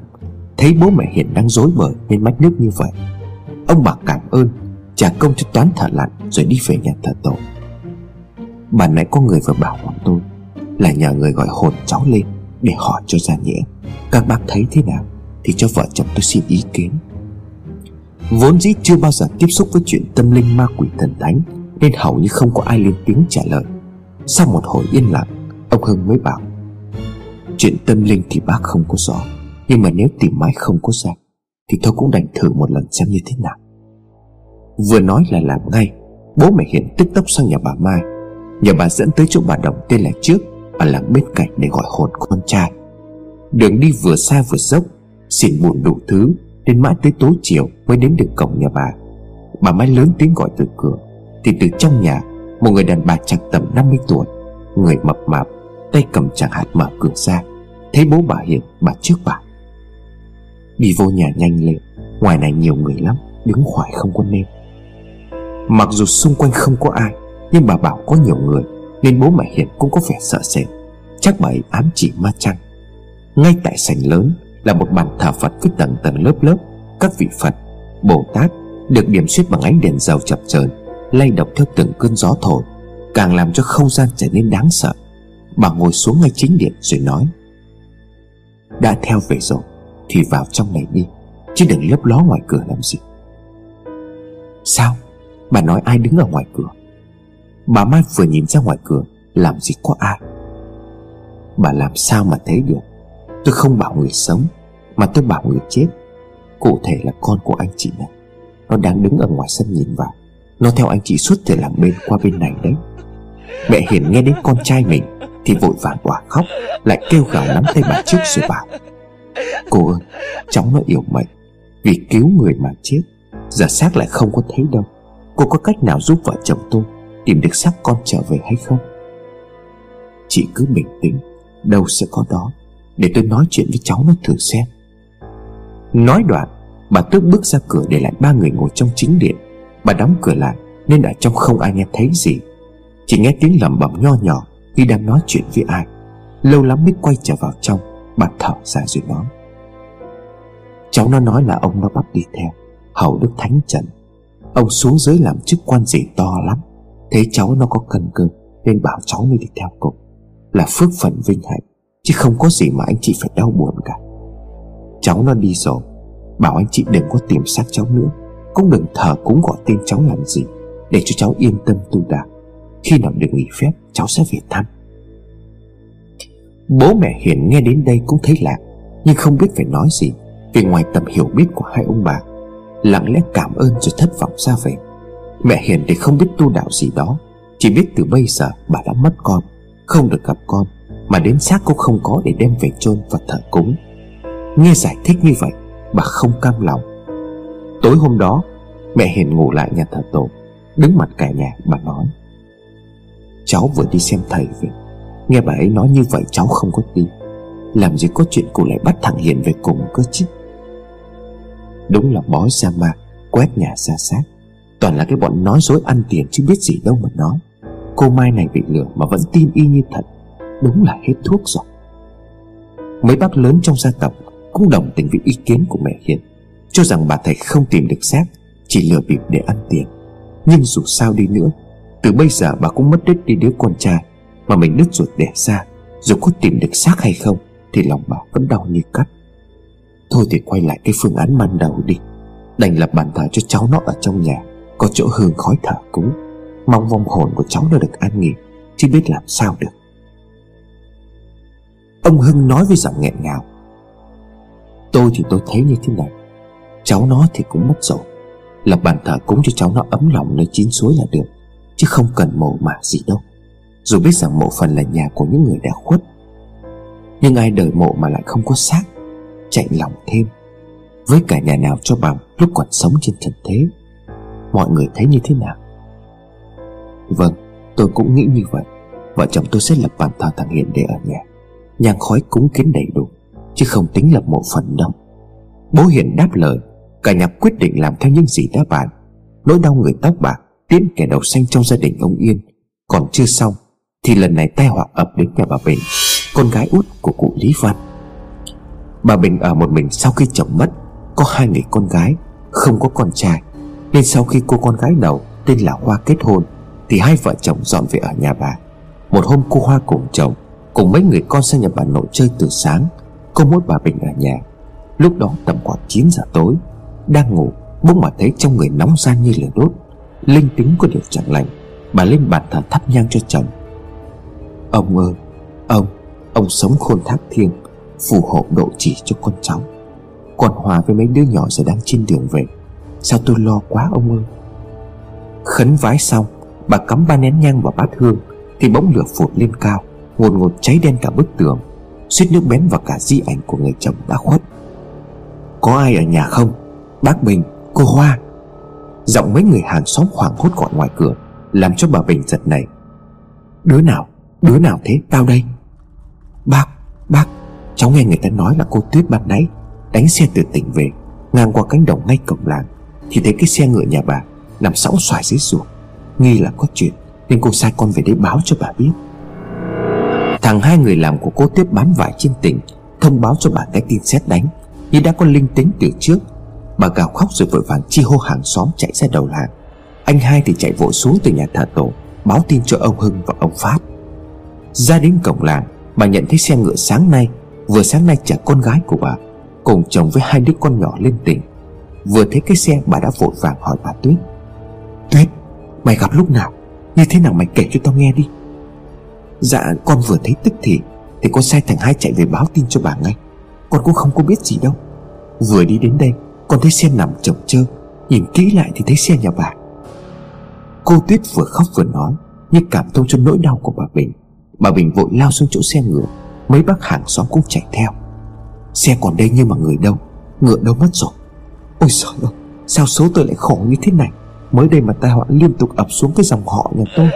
Thấy bố mẹ Hiền đang rối bời nên mách nước như vậy. Ông bà cảm ơn, Trả công cho toán thở lặn Rồi đi về nhà thờ tổ. Bà nãy có người vừa bảo bọn tôi Là nhờ người gọi hồn cháu lên Để hỏi cho ra nghĩa. Các bác thấy thế nào? Thì cho vợ chồng tôi xin ý kiến. Vốn dĩ chưa bao giờ tiếp xúc với chuyện tâm linh ma quỷ thần thánh, Nên hầu như không có ai lên tiếng trả lời. Sau một hồi yên lặng, Ông Hưng mới bảo, Chuyện tâm linh thì bác không có rõ, Nhưng mà nếu tìm mãi không có ra, Thì tôi cũng đành thử một lần xem như thế nào. Vừa nói là làm ngay, Bố mẹ hiện tức tốc sang nhà bà Mai. Nhờ bà dẫn tới chỗ bà Đồng tên là Trước Ở làng bên cạnh để gọi hồn con trai. Đường đi vừa xa vừa dốc Xỉn bùn đủ thứ, Đến mãi tới tối chiều mới đến được cổng nhà bà. Bà Mai lớn tiếng gọi từ cửa. Thì từ trong nhà, Một người đàn bà chẳng tầm 50 tuổi, Người mập mạp, Tay cầm chẳng hạt mở cửa ra, Thấy bố bà Hiền bà trước bà. Đi vô nhà nhanh lên, Ngoài này nhiều người lắm, Đứng khỏi không có nên. Mặc dù xung quanh không có ai, Nhưng bà bảo có nhiều người, Nên bố mẹ Hiền cũng có vẻ sợ sệt. Chắc bà ấy ám chỉ ma chăng. Ngay tại sảnh lớn là một bàn thờ Phật với tầng tầng lớp lớp. Các vị Phật, Bồ Tát Được điểm xuyết bằng ánh đèn dầu chập chờn Lay động theo từng cơn gió thổi Càng làm cho không gian trở nên đáng sợ. Bà ngồi xuống ngay chính điện rồi nói Đã theo về rồi Thì vào trong này đi Chứ đừng lấp ló ngoài cửa làm gì. Sao? Bà nói ai đứng ở ngoài cửa? Bà Mai vừa nhìn ra ngoài cửa Làm gì có ai? Bà làm sao mà thấy được? Tôi không bảo người sống mà tôi bảo người chết, Cụ thể là con của anh chị này. Nó đang đứng ở ngoài sân nhìn vào. Nó theo anh chị suốt từ làm bên qua bên này đấy. Mẹ Hiền nghe đến con trai mình Thì vội vàng quả khóc, Lại kêu gào nắm tay bà trước rồi bảo, Cô ơi, Cháu nó yêu mệnh, Vì cứu người mà chết, Giờ xác lại không có thấy đâu. Cô có cách nào giúp vợ chồng tôi Tìm được xác con trở về hay không? Chị cứ bình tĩnh, Đâu sẽ có đó. Để tôi nói chuyện với cháu nó thử xem. Nói đoạn, Bà tước bước ra cửa để lại ba người ngồi trong chính điện. Bà đóng cửa lại, Nên ở trong không ai nghe thấy gì. Chỉ nghe tiếng lẩm bẩm nho nhỏ Khi đang nói chuyện với ai. Lâu lắm mới quay trở vào trong, Bà thở ra rồi nói. Cháu nó nói là ông nó bắt đi theo, Hầu Đức Thánh Trần Ông xuống dưới làm chức quan gì to lắm. Thế cháu nó có cần cơ Nên bảo cháu mới đi theo cùng Là phước phận vinh hạnh, Chứ không có gì mà anh chị phải đau buồn cả. Cháu nó đi rồi. Bảo anh chị đừng có tìm xác cháu nữa. Cũng đừng thờ cúng gọi tên cháu làm gì, Để cho cháu yên tâm tu đạo. Khi nào được nghỉ phép, cháu sẽ về thăm. Bố mẹ Hiền nghe đến đây cũng thấy lạ, Nhưng không biết phải nói gì, Vì ngoài tầm hiểu biết của hai ông bà, Lặng lẽ cảm ơn rồi thất vọng ra về. Mẹ Hiền thì không biết tu đạo gì đó, Chỉ biết từ bây giờ bà đã mất con, Không được gặp con, Mà đến xác cũng không có để đem về chôn và thờ cúng. Nghe giải thích như vậy, Bà không cam lòng. Tối hôm đó, Mẹ Hiền ngủ lại nhà thờ tổ, Đứng mặt cả nhà, bà nói, Cháu vừa đi xem thầy về. Nghe bà ấy nói như vậy, cháu không có tin. Làm gì có chuyện cô lại bắt thằng Hiền về cùng cơ chứ? Đúng là bói sa ma, Quét nhà xa xác. Toàn là cái bọn nói dối ăn tiền chứ biết gì đâu mà nói. Cô Mai này bị lừa mà vẫn tin y như thật. Đúng là hết thuốc rồi. Mấy bác lớn trong gia tộc cũng đồng tình với ý kiến của mẹ Hiền. Cho rằng bà thầy không tìm được xác, Chỉ lừa bịp để ăn tiền. Nhưng dù sao đi nữa, Từ bây giờ bà cũng mất đứt đi đứa con trai Mà mình đứt ruột đẻ ra. Dù có tìm được xác hay không, Thì lòng bà vẫn đau như cắt. Thôi thì quay lại cái phương án ban đầu đi. Đành lập bàn thờ cho cháu nó ở trong nhà, Có chỗ hương khói thở cúng. Mong vong hồn của cháu nó được an nghỉ, Chứ biết làm sao được. Ông Hưng nói với giọng nghẹn ngào. Tôi thì tôi thấy như thế này. Cháu nó thì cũng mất rồi. Lập bàn thờ cúng cho cháu nó ấm lòng nơi chín suối là được, Chứ không cần mộ mả gì đâu. Dù biết rằng mộ phần là nhà của những người đã khuất, Nhưng ai đời mộ mà lại không có xác, chạy lòng thêm. Với cả nhà nào cho bằng lúc còn sống trên trần thế mọi người thấy như thế nào? Vâng tôi cũng nghĩ như vậy. Vợ chồng tôi sẽ lập bàn thờ thằng hiền để ở nhà. Nhang khói cúng kiến đầy đủ. Chứ không tính lập một phần đâu. Bố Hiền đáp lời, Cả nhà quyết định làm theo những gì đã bàn. Nỗi đau người tóc bạc, Tiến kẻ đầu xanh trong gia đình ông Yên. Còn chưa xong, Thì lần này tai họa ập đến nhà bà Bình, Con gái út của cụ Lý Văn. Bà Bình ở một mình sau khi chồng mất, Có hai người con gái, Không có con trai. Nên sau khi cô con gái đầu, Tên là Hoa kết hôn, Thì hai vợ chồng dọn về ở nhà bà. Một hôm cô Hoa cùng chồng, Cùng mấy người con sang nhà bà nội chơi từ sáng. Cô muốn bà Bình ở nhà. Lúc đó tầm khoảng 9 giờ tối, Đang ngủ, Bỗng mà thấy trong người nóng gian như lửa đốt. Linh tính có điều chẳng lành, Bà lên bàn thờ thắp nhang cho chồng. Ông ơi, Ông Ông sống khôn thác thiêng, Phù hộ độ chỉ cho con cháu. Còn Hòa với mấy đứa nhỏ giờ đang trên đường về, Sao tôi lo quá ông ơi? Khấn vái xong, Bà cắm ba nén nhang vào bát hương, Thì bỗng lửa phụt lên cao, Ngột ngột cháy đen cả bức tường suýt nước bén vào cả di ảnh của người chồng đã khuất. Có ai ở nhà không? Bác Bình, cô Hoa. Giọng mấy người hàng xóm hoảng hốt gọi ngoài cửa Làm cho bà Bình giật này Đứa nào, đứa nào thế, tao đây. Bác, bác Cháu nghe người ta nói là cô Tuyết ban nãy Đánh xe từ tỉnh về Ngang qua cánh đồng ngay cổng làng Thì thấy cái xe ngựa nhà bà Nằm sõng xoài dưới ruộng. Nghi là có chuyện Nên cô sai con về đây báo cho bà biết. Thằng hai người làm của cô tiếp bán vải trên tỉnh, Thông báo cho bà cái tin xét đánh. Nhưng đã có linh tính từ trước, Bà gào khóc rồi vội vàng chi hô hàng xóm chạy ra đầu làng. Anh hai thì chạy vội xuống từ nhà thờ tổ, Báo tin cho ông Hưng và ông Phát Ra đến cổng làng, Bà nhận thấy xe ngựa sáng nay, Vừa sáng nay chở con gái của bà, Cùng chồng với hai đứa con nhỏ lên tỉnh. Vừa thấy cái xe, bà đã vội vàng hỏi bà Tuyết. Tuyết, Mày gặp lúc nào? Như thế nào mày kể cho tao nghe đi. Dạ con vừa thấy tức thì Thì con sai thằng hai chạy về báo tin cho bà ngay. Con cũng không có biết gì đâu. Vừa đi đến đây, Con thấy xe nằm chồng chơ. Nhìn kỹ lại thì thấy xe nhà bà. Cô Tuyết vừa khóc vừa nói Như cảm thông cho nỗi đau của bà Bình. Bà Bình vội lao xuống chỗ xe ngựa. Mấy bác hàng xóm cũng chạy theo. Xe còn đây nhưng mà người đâu? Ngựa đâu mất rồi? Ôi trời ơi, Sao số tôi lại khổ như thế này? Mới đây mà tai họa liên tục ập xuống cái dòng họ nhà tôi.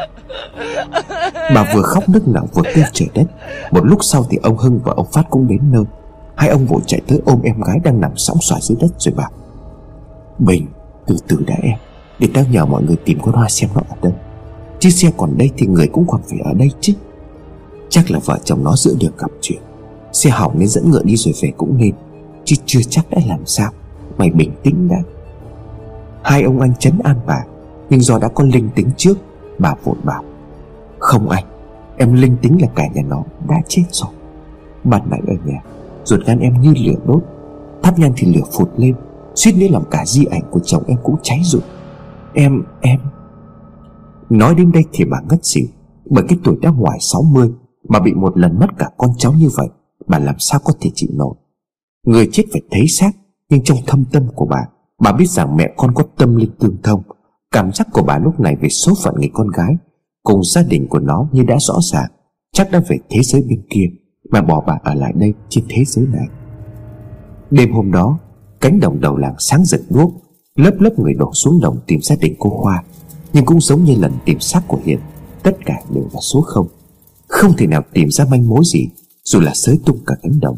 Bà vừa khóc nức nở vừa kêu trời đất. Một lúc sau thì ông Hưng và ông Phát cũng đến nơi. Hai ông vội chạy tới ôm em gái đang nằm sóng xoài dưới đất rồi bảo, Bình, từ từ đã em, Để tao nhờ mọi người tìm con Hoa xem nó ở đâu. Chiếc xe còn đây thì người cũng còn phải ở đây chứ. Chắc là vợ chồng nó giữa được gặp chuyện. Xe hỏng nên dẫn ngựa đi rồi về cũng nên. Chứ chưa chắc đã làm sao. Mày bình tĩnh đã. Hai ông anh chấn an bà, Nhưng do đã có linh tính trước Bà vội bảo Không anh Em linh tính là cả nhà nó đã chết rồi. Bạn nãy ở nhà Ruột gan em như lửa đốt Thắp nhang thì lửa phụt lên Suýt nữa làm cả di ảnh của chồng em cũng cháy rụi. Em, em Nói đến đây thì bà ngất xỉu Bởi cái tuổi đã ngoài 60 Mà bị một lần mất cả con cháu như vậy Bà làm sao có thể chịu nổi? Người chết phải thấy xác Nhưng trong thâm tâm của bà Bà biết rằng mẹ con có tâm linh tương thông Cảm giác của bà lúc này về số phận người con gái Cùng gia đình của nó như đã rõ ràng, Chắc đã về thế giới bên kia Mà bỏ bà ở lại đây trên thế giới này. Đêm hôm đó, Cánh đồng đầu làng sáng rực đuốc Lớp lớp người đổ xuống đồng tìm gia đình cô Hoa, Nhưng cũng giống như lần tìm xác của Hiền, Tất cả đều là số không. Không thể nào tìm ra manh mối gì, Dù là sới tung cả cánh đồng.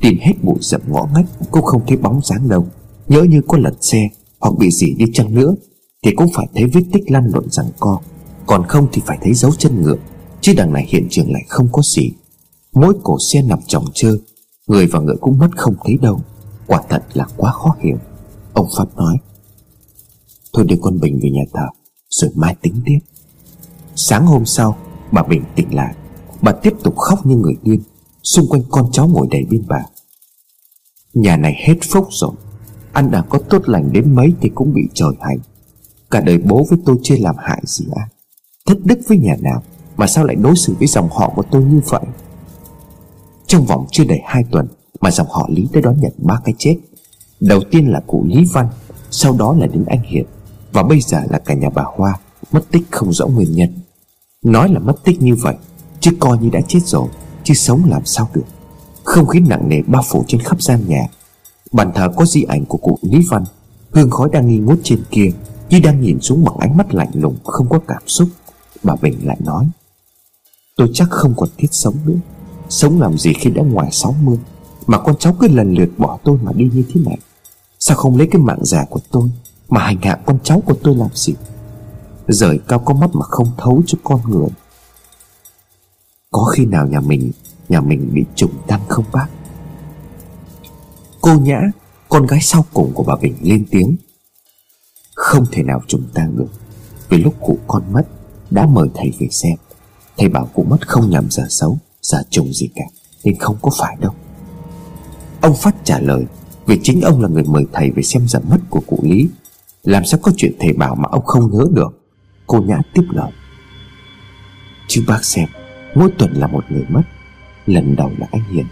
Tìm hết bụi rậm ngõ ngách Cũng không thấy bóng dáng đâu, Nhớ như có lật xe Hoặc bị gì đi chăng nữa thì cũng phải thấy vết tích lăn lộn rằng co. Còn không thì phải thấy dấu chân ngựa, Chứ đằng này hiện trường lại không có gì. Mỗi cổ xe nằm chồng chơ, Người và ngựa cũng mất không thấy đâu. Quả thật là quá khó hiểu. Ông Pháp nói, Thôi đưa con Bình về nhà thờ, Rồi mai tính tiếp. Sáng hôm sau, Bà Bình tỉnh lại. Bà tiếp tục khóc như người điên. Xung quanh con cháu ngồi đầy bên bà. Nhà này hết phúc rồi. Ăn đã có tốt lành đến mấy Thì cũng bị trời hành Cả đời bố với tôi chưa làm hại gì ai, Thất đức với nhà nào Mà sao lại đối xử với dòng họ của tôi như vậy? Trong vòng chưa đầy hai tuần Mà dòng họ Lý đã đón nhận ba cái chết. Đầu tiên là cụ Lý Văn Sau đó là đến anh hiệp Và bây giờ là cả nhà bà Hoa Mất tích không rõ nguyên nhân. Nói là mất tích như vậy Chứ coi như đã chết rồi Chứ sống làm sao được. Không khí nặng nề bao phủ trên khắp gian nhà. Bàn thờ có di ảnh của cụ Lý Văn Hương khói đang nghi ngút trên kia. Như đang nhìn xuống bằng ánh mắt lạnh lùng, Không có cảm xúc. Bà Bình lại nói, Tôi chắc không còn thiết sống nữa. Sống làm gì khi đã ngoài 60 Mà con cháu cứ lần lượt bỏ tôi mà đi như thế này. Sao không lấy cái mạng già của tôi Mà hành hạ con cháu của tôi làm gì? Rời cao có mắt mà không thấu cho con người. Có khi nào nhà mình Nhà mình bị trùng tăng không bác? Cô Nhã, Con gái sau cùng của bà Bình lên tiếng. Không thể nào trùng ta được Vì lúc cụ con mất, Đã mời thầy về xem. Thầy bảo cụ mất không nhầm giờ xấu Giờ trùng gì cả, Nên không có phải đâu. Ông Phát trả lời, Vì chính ông là người mời thầy về xem giờ mất của cụ Lý. Làm sao có chuyện thầy bảo mà ông không nhớ được? Cô Nhã tiếp lời. Chứ bác xem, Mỗi tuần là một người mất. Lần đầu là anh Hiền,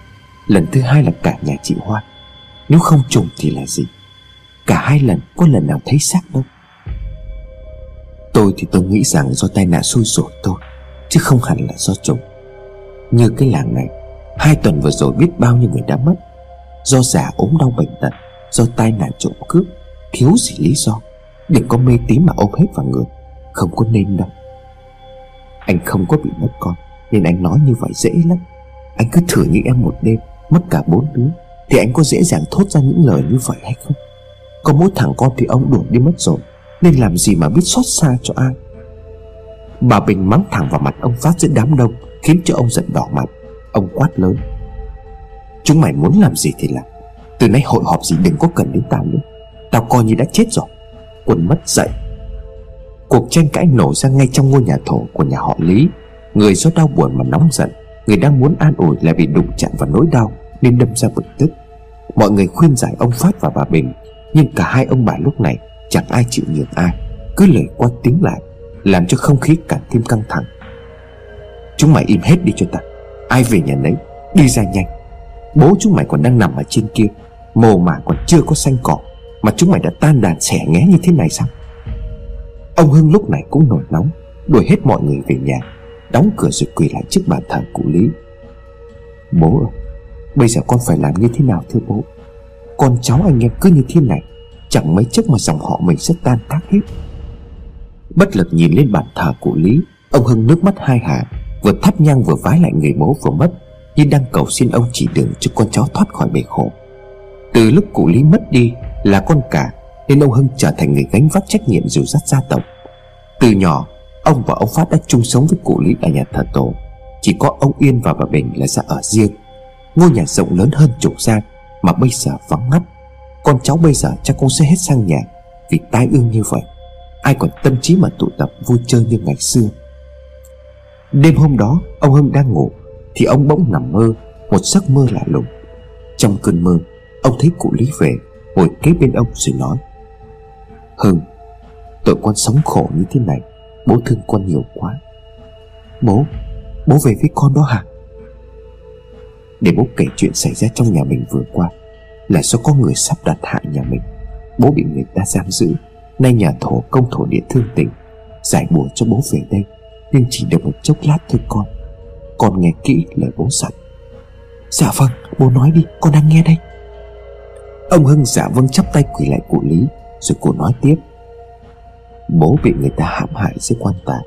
Lần thứ hai là cả nhà chị Hoa. Nếu không trùng thì là gì? Cả hai lần, có lần nào thấy xác đâu Tôi thì tôi nghĩ rằng do tai nạn xui rủi thôi, Chứ không hẳn là do trùng Như cái làng này, Hai tuần vừa rồi biết bao nhiêu người đã mất. Do già ốm đau bệnh tật, Do tai nạn trộm cướp, Thiếu gì lý do. Đừng có mê tín mà ôm hết vào người, Không có nên đâu. Anh không có bị mất con, Nên anh nói như vậy dễ lắm. Anh cứ thử như em một đêm, Mất cả bốn đứa, Thì anh có dễ dàng thốt ra những lời như vậy hay không? Có mỗi thằng con thì ông đuổi đi mất rồi, Nên làm gì mà biết xót xa cho ai. Bà Bình mắng thẳng vào mặt ông Phát giữa đám đông, Khiến cho ông giận đỏ mặt. Ông quát lớn, Chúng mày muốn làm gì thì làm. Từ nay hội họp gì đừng có cần đến tao nữa. Tao coi như đã chết rồi. Quân mất dậy. Cuộc tranh cãi nổ ra ngay trong ngôi nhà thổ của nhà họ Lý. Người do đau buồn mà nóng giận, Người đang muốn an ủi lại bị đụng chạm vào nỗi đau Nên đâm ra bực tức. Mọi người khuyên giải ông Phát và bà Bình nhưng cả hai ông bà lúc này Chẳng ai chịu nhường ai, Cứ lời qua tiếng lại, Làm cho không khí càng thêm căng thẳng. Chúng mày im hết đi cho ta Ai về nhà nấy, Đi ra nhanh. Bố chúng mày còn đang nằm ở trên kia, Mồ mả còn chưa có xanh cỏ, Mà chúng mày đã tan đàn xẻ nghé như thế này sao? Ông Hưng lúc này cũng nổi nóng, Đuổi hết mọi người về nhà, Đóng cửa rồi quỳ lại trước bàn thờ cụ Lý. Bố ơi, Bây giờ con phải làm như thế nào thưa bố? Con cháu anh em cứ như thế này, Chẳng mấy chốc mà dòng họ mình sẽ tan tác hết. Bất lực nhìn lên bàn thờ cụ Lý, Ông Hưng nước mắt hai hạ, Vừa thắp nhang vừa vái lại người bố vừa mất, Như đang cầu xin ông chỉ đường cho con cháu thoát khỏi bể khổ. Từ lúc cụ Lý mất đi Là con cả, Nên ông Hưng trở thành người gánh vác trách nhiệm dìu dắt gia tộc. Từ nhỏ, Ông và ông Phát đã chung sống với cụ Lý ở nhà thờ tổ. Chỉ có ông Yên và bà Bình là ra ở riêng. Ngôi nhà rộng lớn hơn chục gian mà bây giờ vắng ngắt. Con cháu bây giờ chắc cũng sẽ hết sang nhà Vì tai ương như vậy. Ai còn tâm trí mà tụ tập vui chơi như ngày xưa. Đêm hôm đó, Ông Hưng đang ngủ, Thì ông bỗng nằm mơ, Một giấc mơ lạ lùng. Trong cơn mơ, Ông thấy cụ Lý về, Ngồi kế bên ông rồi nói, Hưng, Tội con sống khổ như thế này, Bố thương con nhiều quá. Bố Bố về với con đó hả? Để bố kể chuyện xảy ra trong nhà mình vừa qua, Là do có người sắp đặt hại nhà mình. Bố bị người ta giam giữ. Nay nhà thổ công thổ địa thương tình, Giải bùa cho bố về đây, Nhưng chỉ được một chốc lát thôi con. Con nghe kỹ lời bố dặn. Dạ vâng bố nói đi, con đang nghe đây. Ông Hưng dạ vâng chắp tay quỳ lại cụ Lý, Rồi cụ nói tiếp. Bố bị người ta hãm hại dưới quan tài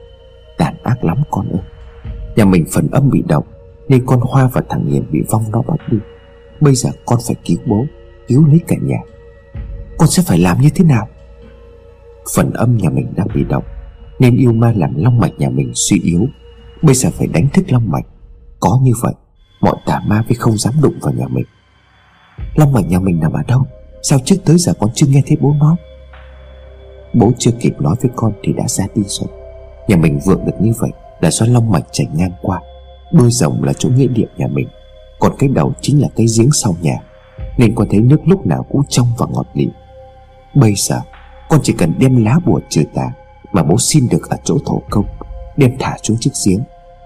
Tàn ác lắm con ơi. Nhà mình phần âm bị động nên con Hoa và thằng Hiền bị vong nó bắt đi. Bây giờ con phải cứu bố, Cứu lấy cả nhà. Con sẽ phải làm như thế nào? Phần âm nhà mình đang bị động, Nên yêu ma làm long mạch nhà mình suy yếu. Bây giờ phải đánh thức long mạch. Có như vậy, Mọi tà ma mới không dám đụng vào nhà mình. Long mạch nhà mình nằm ở đâu? Sao trước tới giờ con chưa nghe thấy bố nói? Bố chưa kịp nói với con thì đã ra đi rồi. Nhà mình vượng được như vậy Là do long mạch chảy ngang qua. Đôi rồng là chỗ nghĩa địa nhà mình, Còn cái đầu chính là cái giếng sau nhà, Nên con thấy nước lúc nào cũng trong và ngọt lịm. Bây giờ, Con chỉ cần đem lá bùa trừ tà Mà bố xin được ở chỗ thổ công, Đem thả xuống chiếc giếng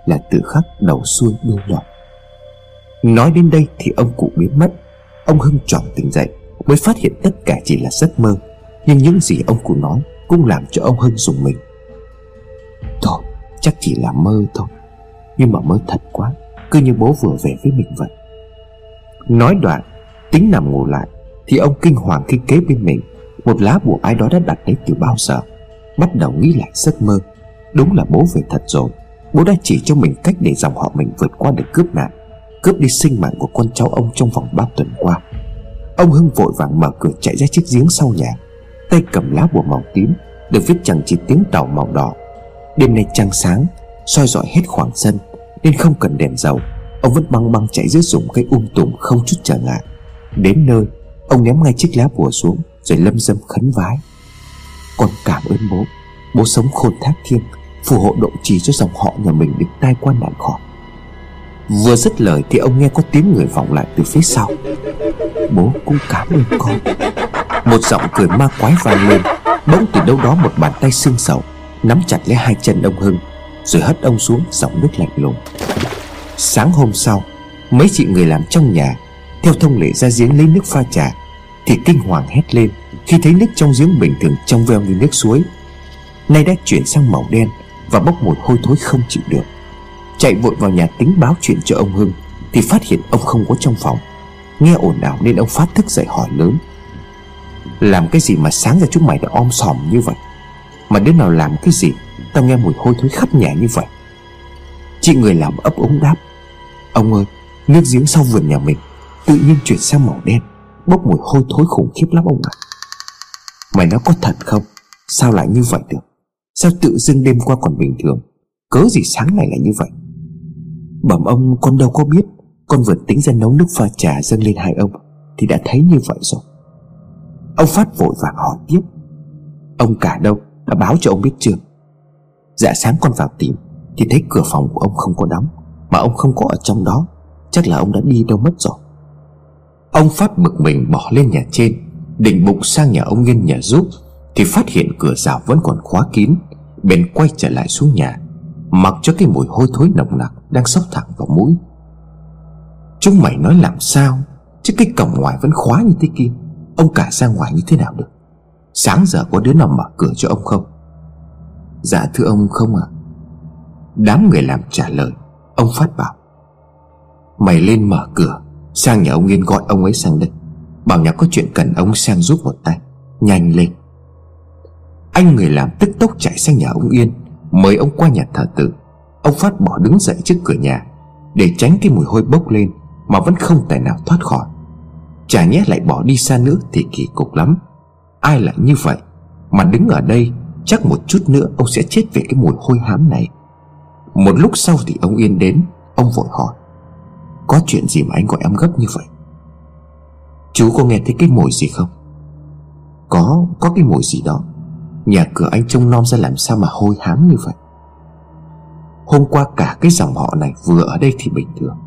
Là tự khắc đầu xuôi đuôi lọt Nói đến đây thì ông cụ biến mất. Ông Hưng tròn tỉnh dậy, Mới phát hiện tất cả chỉ là giấc mơ, nhưng những gì ông cụ nói Cũng làm cho ông Hưng dùng mình. Thôi, chắc chỉ là mơ thôi. Nhưng mà mới thật quá, Cứ như bố vừa về với mình vậy. Nói đoạn, Tính nằm ngủ lại, Thì ông kinh hoàng khi kế bên mình, Một lá bùa ai đó đã đặt đấy từ bao giờ. Bắt đầu nghĩ lại giấc mơ, Đúng là bố về thật rồi. Bố đã chỉ cho mình cách để dòng họ mình vượt qua được cướp nạn, cướp đi sinh mạng của con cháu ông trong vòng 3 tuần qua. Ông Hưng vội vàng mở cửa chạy ra chiếc giếng sau nhà, Tay cầm lá bùa màu tím Được viết chẳng chỉ tiếng tàu màu đỏ. Đêm nay trăng sáng, soi rọi hết khoảng sân nên không cần đèn dầu. Ông vẫn băng băng chạy dưới dùng cây um tùm không chút trở ngại. Đến nơi, Ông ném ngay chiếc lá bùa xuống, Rồi lâm dâm khấn vái. Con cảm ơn bố. Bố sống khôn thác thiêng, Phù hộ độ trì cho dòng họ nhà mình được tai qua nạn khỏi Vừa dứt lời thì ông nghe có tiếng người vọng lại từ phía sau. Bố cũng cảm ơn con. Một giọng cười ma quái vang lên, Bỗng từ đâu đó một bàn tay xương sầu, Nắm chặt lấy hai chân ông Hưng. Rồi hất ông xuống dòng nước lạnh lùng. Sáng hôm sau, Mấy chị người làm trong nhà, Theo thông lệ ra giếng lấy nước pha trà, Thì kinh hoàng hét lên Khi thấy nước trong giếng bình thường trong veo như nước suối. Nay đã chuyển sang màu đen Và bốc mùi hôi thối không chịu được. Chạy vội vào nhà tính báo chuyện cho ông Hưng, Thì phát hiện ông không có trong phòng. Nghe ồn ào nên ông phát thức dậy hỏi lớn. Làm cái gì mà sáng ra chúng mày đã om sòm như vậy? Mà đứa nào làm cái gì Tao nghe mùi hôi thối khắp nhà như vậy. Chị người làm ấp ống đáp, Ông ơi, Nước giếng sau vườn nhà mình Tự nhiên chuyển sang màu đen, Bốc mùi hôi thối khủng khiếp lắm ông ạ. Mày nói có thật không? Sao lại như vậy được? Sao tự dưng đêm qua còn bình thường? Cớ gì sáng nay lại như vậy? Bẩm ông, con đâu có biết. Con vừa tính ra nấu nước pha trà dâng lên hai ông Thì đã thấy như vậy rồi. Ông Phát vội vàng hỏi tiếp, Ông cả đâu? Đã báo cho ông biết chưa? Dạ sáng con vào tìm, Thì thấy cửa phòng của ông không có đóng, Mà ông không có ở trong đó. Chắc là ông đã đi đâu mất rồi. Ông Phát bực mình bỏ lên nhà trên, Định bụng sang nhà ông Nghiên nhà giúp, Thì phát hiện cửa rào vẫn còn khóa kín, Bèn quay trở lại xuống nhà, Mặc cho cái mùi hôi thối nồng nặc Đang sốc thẳng vào mũi. Chúng mày nói làm sao, Chứ cái cổng ngoài vẫn khóa như thế kia, Ông cả ra ngoài như thế nào được? Sáng giờ có đứa nào mở cửa cho ông không? Dạ thưa ông, không ạ. À? Đám người làm trả lời, Ông Phát bảo, Mày lên mở cửa, Sang nhà ông Yên gọi ông ấy sang đây. Bảo nhà có chuyện cần ông sang giúp một tay. Nhanh lên. Anh người làm tức tốc chạy sang nhà ông Yên, Mời ông qua nhà thờ tự. Ông Phát bỏ đứng dậy trước cửa nhà, Để tránh cái mùi hôi bốc lên Mà vẫn không tài nào thoát khỏi. Chả nhé lại bỏ đi xa nữa thì kỳ cục lắm. Ai lại như vậy Mà đứng ở đây Chắc một chút nữa ông sẽ chết về cái mùi hôi hám này. Một lúc sau thì ông Yên đến, Ông vội hỏi, Có chuyện gì mà anh gọi em gấp như vậy? Chú có nghe thấy cái mùi gì không? Có Có cái mùi gì đó. Nhà cửa anh trông nom ra làm sao mà hôi hám như vậy? Hôm qua cả cái dòng họ này vừa ở đây thì bình thường.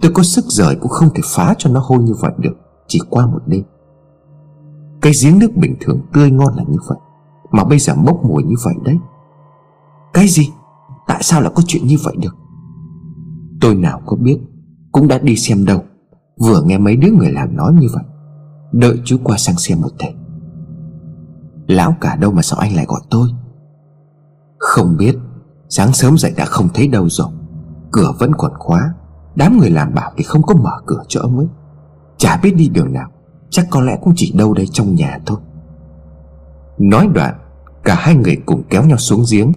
Tôi có sức rời cũng không thể phá cho nó hôi như vậy được, Chỉ qua một đêm. Cái giếng nước bình thường tươi ngon là như vậy. Mà bây giờ bốc mùi như vậy đấy. Cái gì? Tại sao lại có chuyện như vậy được? Tôi nào có biết, Cũng đã đi xem đâu. Vừa nghe mấy đứa người làm nói như vậy. Đợi chú qua sang xem một thể. Lão cả đâu mà sao anh lại gọi tôi? Không biết. Sáng sớm dậy đã không thấy đâu rồi. Cửa vẫn còn khóa. Đám người làm bảo thì không có mở cửa cho ông ấy. Chả biết đi đường nào. Chắc có lẽ cũng chỉ đâu đây trong nhà thôi. Nói đoạn Cả hai người cùng kéo nhau xuống giếng.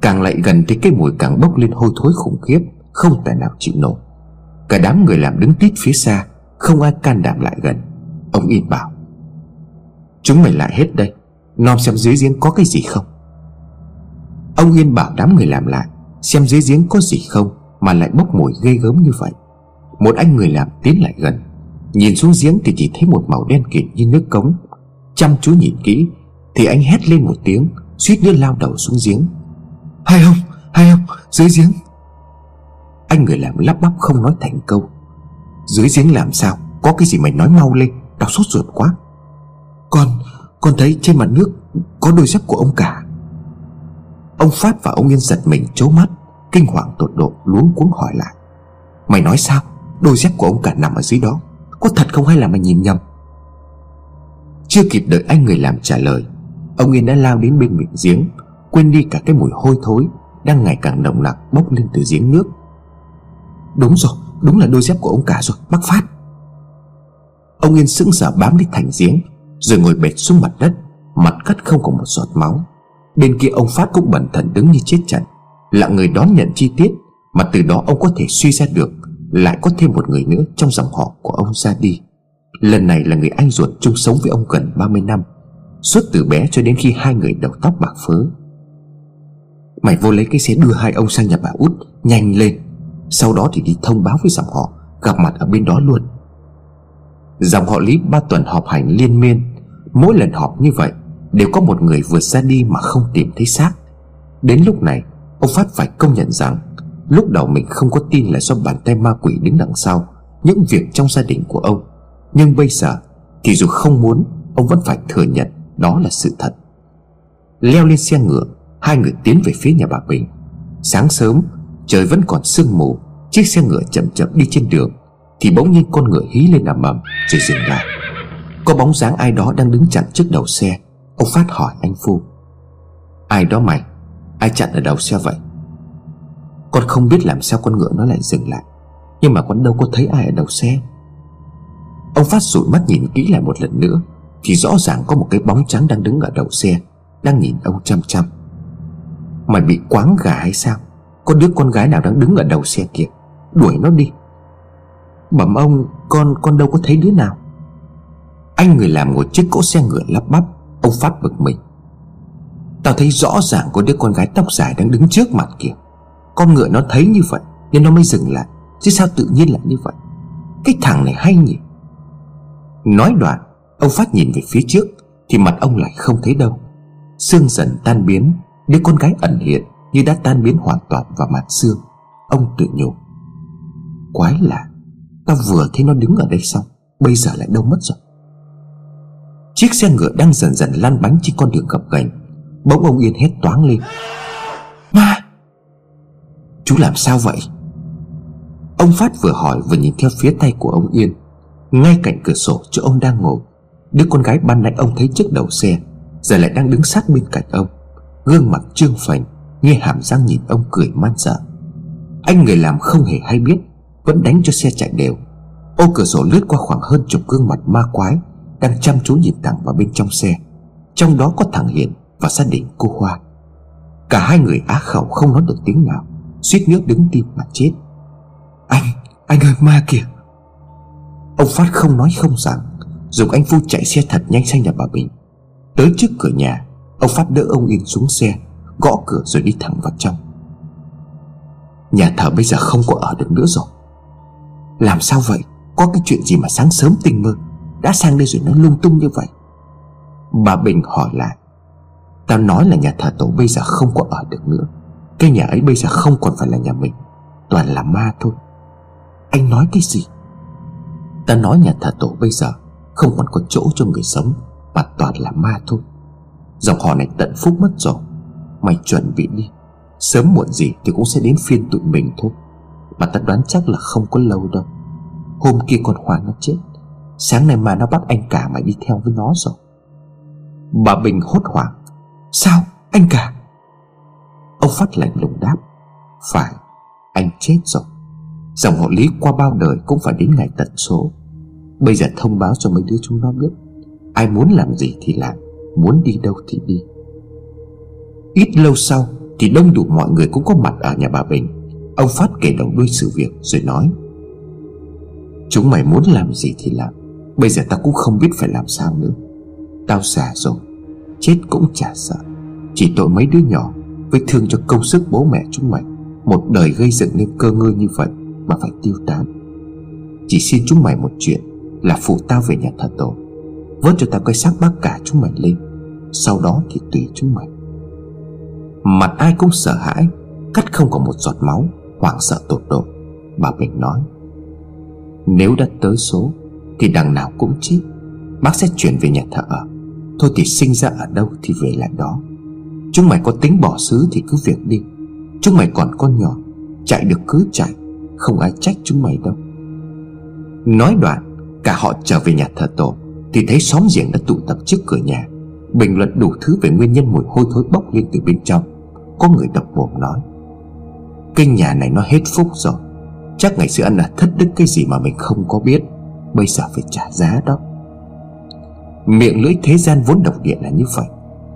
Càng lại gần thì cái mùi càng bốc lên hôi thối khủng khiếp, Không thể nào chịu nổi. Cả đám người làm đứng tít phía xa, Không ai can đảm lại gần. Ông Yên bảo, Chúng mày lại hết đây, Nom xem dưới giếng có cái gì không? Ông Yên bảo đám người làm lại, Xem dưới giếng có gì không Mà lại bốc mùi ghê gớm như vậy. Một anh người làm tiến lại gần, Nhìn xuống giếng thì chỉ thấy một màu đen kịt như nước cống. Chăm chú nhìn kỹ thì anh hét lên một tiếng Suýt nữa lao đầu xuống giếng. Hay không, hay không, dưới giếng. Anh người làm lắp bắp không nói thành câu. Dưới giếng làm sao? Có cái gì mày nói mau lên Tao sốt ruột quá. Con, con thấy trên mặt nước Có đôi dép của ông cả. Ông Phát và ông Yên giật mình trố mắt Kinh hoàng tột độ luống cuống hỏi lại. Mày nói sao? Đôi dép của ông cả nằm ở dưới đó Có thật không hay là mày nhìn nhầm? Chưa kịp đợi anh người làm trả lời Ông Yên đã lao đến bên miệng giếng, Quên đi cả cái mùi hôi thối Đang ngày càng nồng nặc bốc lên từ giếng nước. Đúng rồi, Đúng là đôi dép của ông cả rồi, Bác Phát. Ông Yên sững sờ bám lấy thành giếng, Rồi ngồi bệt xuống mặt đất, Mặt cắt không còn một giọt máu. Bên kia ông Phát cũng bẩn thần đứng như chết trận, Là người đón nhận chi tiết, Mà từ đó ông có thể suy ra được Lại có thêm một người nữa trong dòng họ của ông ra đi. Lần này là người anh ruột chung sống với ông gần 30 năm. Suốt từ bé cho đến khi hai người đầu tóc bạc phớ. Mày vô lấy cái xe đưa hai ông sang nhà bà út, Nhanh lên. Sau đó thì đi thông báo với dòng họ, Gặp mặt ở bên đó luôn. Dòng họ Lý ba tuần họp hành liên miên. Mỗi lần họp như vậy, Đều có một người vượt ra đi mà không tìm thấy xác. Đến lúc này, Ông Phát phải công nhận rằng, Lúc đầu mình không có tin là do bàn tay ma quỷ đứng đằng sau, Những việc trong gia đình của ông. Nhưng bây giờ, Thì dù không muốn, Ông vẫn phải thừa nhận đó là sự thật. Leo lên xe ngựa, Hai người tiến về phía nhà bà Bình. Sáng sớm, Trời vẫn còn sương mù, Chiếc xe ngựa chậm chậm đi trên đường, Thì bỗng nhiên con ngựa hí lên ầm ầm, Rồi dừng lại. Có bóng dáng ai đó đang đứng chặn trước đầu xe. Ông Phát hỏi anh Phu. Ai đó mày? Ai chặn ở đầu xe vậy? Con không biết làm sao con ngựa nó lại dừng lại. Nhưng mà con đâu có thấy ai ở đầu xe. Ông Phát rụi mắt nhìn kỹ lại một lần nữa. Thì rõ ràng có một cái bóng trắng đang đứng ở đầu xe, Đang nhìn ông chăm chăm. Mày bị quáng gà hay sao? Có đứa con gái nào đang đứng ở đầu xe kia? Đuổi nó đi. Bẩm ông, Con con đâu có thấy đứa nào. Anh người làm ngồi trước cỗ xe ngựa lắp bắp, Ông Phát bực mình. Tao thấy rõ ràng có đứa con gái tóc dài đang đứng trước mặt kìa. Con ngựa nó thấy như vậy, Nên nó mới dừng lại. Chứ sao tự nhiên lại như vậy? Cái thằng này hay nhỉ? Nói đoạn Ông Phát nhìn về phía trước, Thì mặt ông lại không thấy đâu. Sương dần tan biến, Đứa con gái ẩn hiện Như đã tan biến hoàn toàn vào mặt xương Ông tự nhủ, Quái lạ Tao vừa thấy nó đứng ở đây xong, Bây giờ lại đâu mất rồi. Chiếc xe ngựa đang dần dần lăn bánh trên con đường gập ghềnh. Bỗng ông Yên hét toáng lên, Ma! Chú làm sao vậy? Ông Phát vừa hỏi vừa nhìn theo phía tay của ông Yên. Ngay cạnh cửa sổ chỗ ông đang ngồi Đứa con gái ban nãy ông thấy trước đầu xe Giờ lại đang đứng sát bên cạnh ông. Gương mặt trương phành Nghe hàm răng nhìn ông cười man dợ. Anh người làm không hề hay biết Vẫn đánh cho xe chạy đều. Ô cửa sổ lướt qua khoảng hơn chục gương mặt ma quái Đang chăm chú nhìn thẳng vào bên trong xe. Trong đó có thằng Hiền và gia đình cô Hoa. Cả hai người á khẩu không nói được tiếng nào suýt nước đứng tim mà chết. Anh, anh ơi ma kìa. Ông Phát không nói không rằng Dùng anh Phu chạy xe thật nhanh sang nhà bà Bình. Tới trước cửa nhà, Ông Phát đỡ ông Yên xuống xe, Gõ cửa rồi đi thẳng vào trong. Nhà thờ bây giờ không có ở được nữa rồi. Làm sao vậy? Có cái chuyện gì mà sáng sớm tình mơ, Đã sang đây rồi nó lung tung như vậy? Bà Bình hỏi lại. Tao nói là nhà thờ tổ bây giờ không có ở được nữa. Cái nhà ấy bây giờ không còn phải là nhà mình, Toàn là ma thôi. Anh nói cái gì? Tao nói nhà thờ tổ bây giờ không còn có chỗ cho người sống, Mà toàn là ma thôi. Dòng họ này tận phúc mất rồi. Mày chuẩn bị đi. Sớm muộn gì thì cũng sẽ đến phiên tụi mình thôi. Mà ta đoán chắc là không có lâu đâu. Hôm kia con Hoa nó chết. Sáng nay mà nó bắt anh cả mày đi theo với nó rồi. Bà Bình hốt hoảng. Sao? Anh cả? Ông Phát lạnh lùng đáp. Phải, anh chết rồi. Dòng họ Lý qua bao đời cũng phải đến ngày tận số. Bây giờ thông báo cho mấy đứa chúng nó biết. Ai muốn làm gì thì làm, Muốn đi đâu thì đi. Ít lâu sau Thì đông đủ mọi người cũng có mặt ở nhà bà Bình. Ông Phát kể đầu đuôi sự việc rồi nói, Chúng mày muốn làm gì thì làm. Bây giờ tao cũng không biết phải làm sao nữa. Tao già rồi, Chết cũng chả sợ. Chỉ tội mấy đứa nhỏ Với thương cho công sức bố mẹ chúng mày. Một đời gây dựng nên cơ ngơi như vậy Mà phải tiêu tán. Chỉ xin chúng mày một chuyện. Là phụ tao về nhà thờ tổ Vớt cho tao cái xác bác cả chúng mày lên, Sau đó thì tùy chúng mày. Mặt ai cũng sợ hãi, Cắt không còn một giọt máu, Hoảng sợ tột độ, Bà Bình nói. Nếu đã tới số, Thì đằng nào cũng chết, Bác sẽ chuyển về nhà thờ ở. Thôi thì sinh ra ở đâu thì về lại đó. Chúng mày có tính bỏ xứ thì cứ việc đi. Chúng mày còn con nhỏ, Chạy được cứ chạy, Không ai trách chúng mày đâu. Nói đoạn Cả họ trở về nhà thờ tổ, Thì thấy xóm giềng đã tụ tập trước cửa nhà. Bình luận đủ thứ về nguyên nhân mùi hôi thối bốc lên từ bên trong. Có người đập mồm nói, Cái nhà này nó hết phúc rồi. Chắc ngày xưa anh là thất đức cái gì mà mình không có biết. Bây giờ phải trả giá đó. Miệng lưỡi thế gian vốn độc địa là như vậy.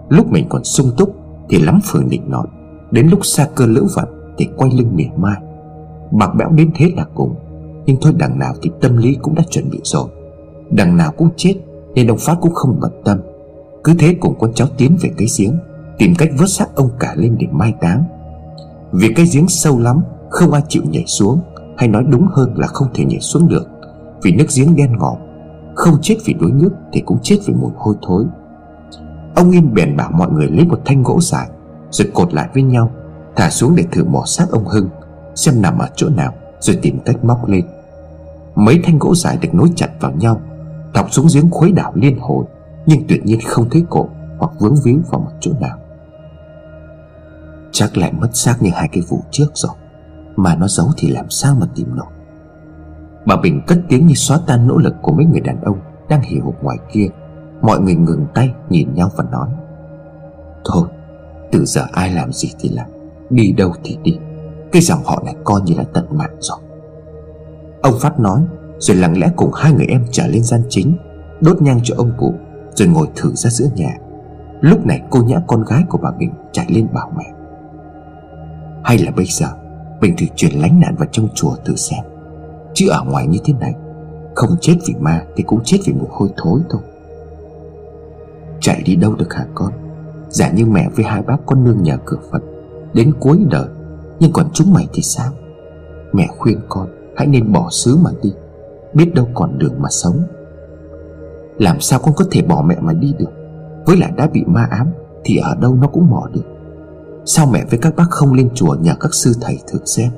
Lúc mình còn sung túc Thì lắm phường định nọt Đến lúc xa cơ lữ vận Thì quay lưng mỉa mai. Bạc bẽo đến thế là cùng. Nhưng thôi đằng nào thì tâm lý cũng đã chuẩn bị rồi. Đằng nào cũng chết, Nên ông Phát cũng không bận tâm. Cứ thế cùng con cháu tiến về cái giếng, Tìm cách vớt xác ông cả lên để mai táng. Vì cái giếng sâu lắm, Không ai chịu nhảy xuống, Hay nói đúng hơn là không thể nhảy xuống được. Vì nước giếng đen ngòm, Không chết vì đuối nước Thì cũng chết vì mùi hôi thối. Ông Yên bèn bảo mọi người lấy một thanh gỗ dài, Rồi cột lại với nhau, Thả xuống để thử mỏ xác ông Hưng, Xem nằm ở chỗ nào, Rồi tìm cách móc lên. Mấy thanh gỗ dài được nối chặt vào nhau, Thọc xuống giếng khuấy đảo liên hồi, Nhưng tuyệt nhiên không thấy cổ Hoặc vướng víu vào một chỗ nào. Chắc lại mất xác như hai cái vụ trước rồi, Mà nó giấu thì làm sao mà tìm nổi. Bà Bình cất tiếng như xóa tan nỗ lực của mấy người đàn ông Đang hì hục ngoài kia. Mọi người ngừng tay nhìn nhau và nói, Thôi, Từ giờ ai làm gì thì làm, Đi đâu thì đi. Cái dòng họ này coi như là tận mạng rồi. Ông Phát nói, Rồi lặng lẽ cùng hai người em trở lên gian chính, Đốt nhang cho ông cụ, Rồi ngồi thử ra giữa nhà. Lúc này cô nhã con gái của bà Bình chạy lên bảo mẹ. Hay là bây giờ, Bình thử chuyển lánh nạn vào trong chùa thử xem. Chứ ở ngoài như thế này, Không chết vì ma Thì cũng chết vì mùi hôi thối thôi. Chạy đi đâu được hả con? Giả như mẹ với hai bác con nương nhà cửa Phật, Đến cuối đời, Nhưng còn chúng mày thì sao? Mẹ khuyên con hãy nên bỏ xứ mà đi. Biết đâu còn đường mà sống. Làm sao con có thể bỏ mẹ mà đi được? Với lại đã bị ma ám, Thì ở đâu nó cũng mò được. Sao mẹ với các bác không lên chùa nhờ các sư thầy thử xem?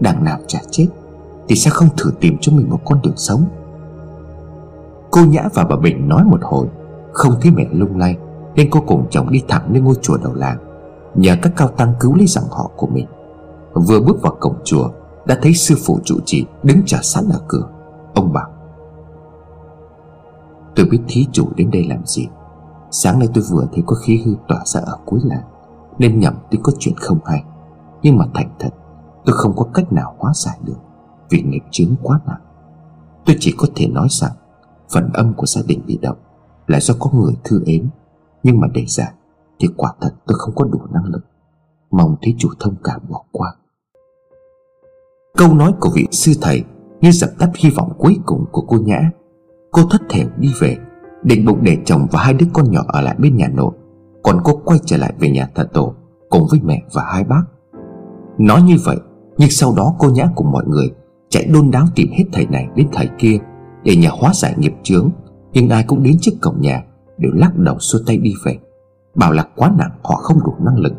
Đằng nào chả chết, Thì sẽ không thử tìm cho mình một con đường sống. Cô Nhã và bà Bình nói một hồi, Không thấy mẹ lung lay, Nên cô cùng chồng đi thẳng lên ngôi chùa đầu làng, Nhờ các cao tăng cứu lấy dòng họ của mình. Vừa bước vào cổng chùa đã thấy sư phụ trụ trì đứng chờ sẵn ở cửa. Ông bảo, Tôi biết thí chủ đến đây làm gì. Sáng nay tôi vừa thấy có khí hư tỏa ra ở cuối làng, Nên nhầm tôi có chuyện không hay, Nhưng mà thành thật, Tôi không có cách nào hóa giải được Vì nghiệp chứng quá nặng. Tôi chỉ có thể nói rằng, Phần âm của gia đình bị động Là do có người thư ếm, Nhưng mà để giải Thì quả thật tôi không có đủ năng lực. Mong thí chủ thông cảm bỏ qua. Câu nói của vị sư thầy Như dập tắt hy vọng cuối cùng của cô Nhã. Cô thất thểu đi về, Định bụng để chồng và hai đứa con nhỏ ở lại bên nhà nội. Còn cô quay trở lại về nhà thờ tổ, Cùng với mẹ và hai bác. Nói như vậy, Nhưng sau đó cô Nhã cùng mọi người Chạy đôn đáo tìm hết thầy này đến thầy kia Để nhà hóa giải nghiệp chướng. Nhưng ai cũng đến trước cổng nhà Đều lắc đầu xua tay đi về. Bảo là quá nặng, họ không đủ năng lực.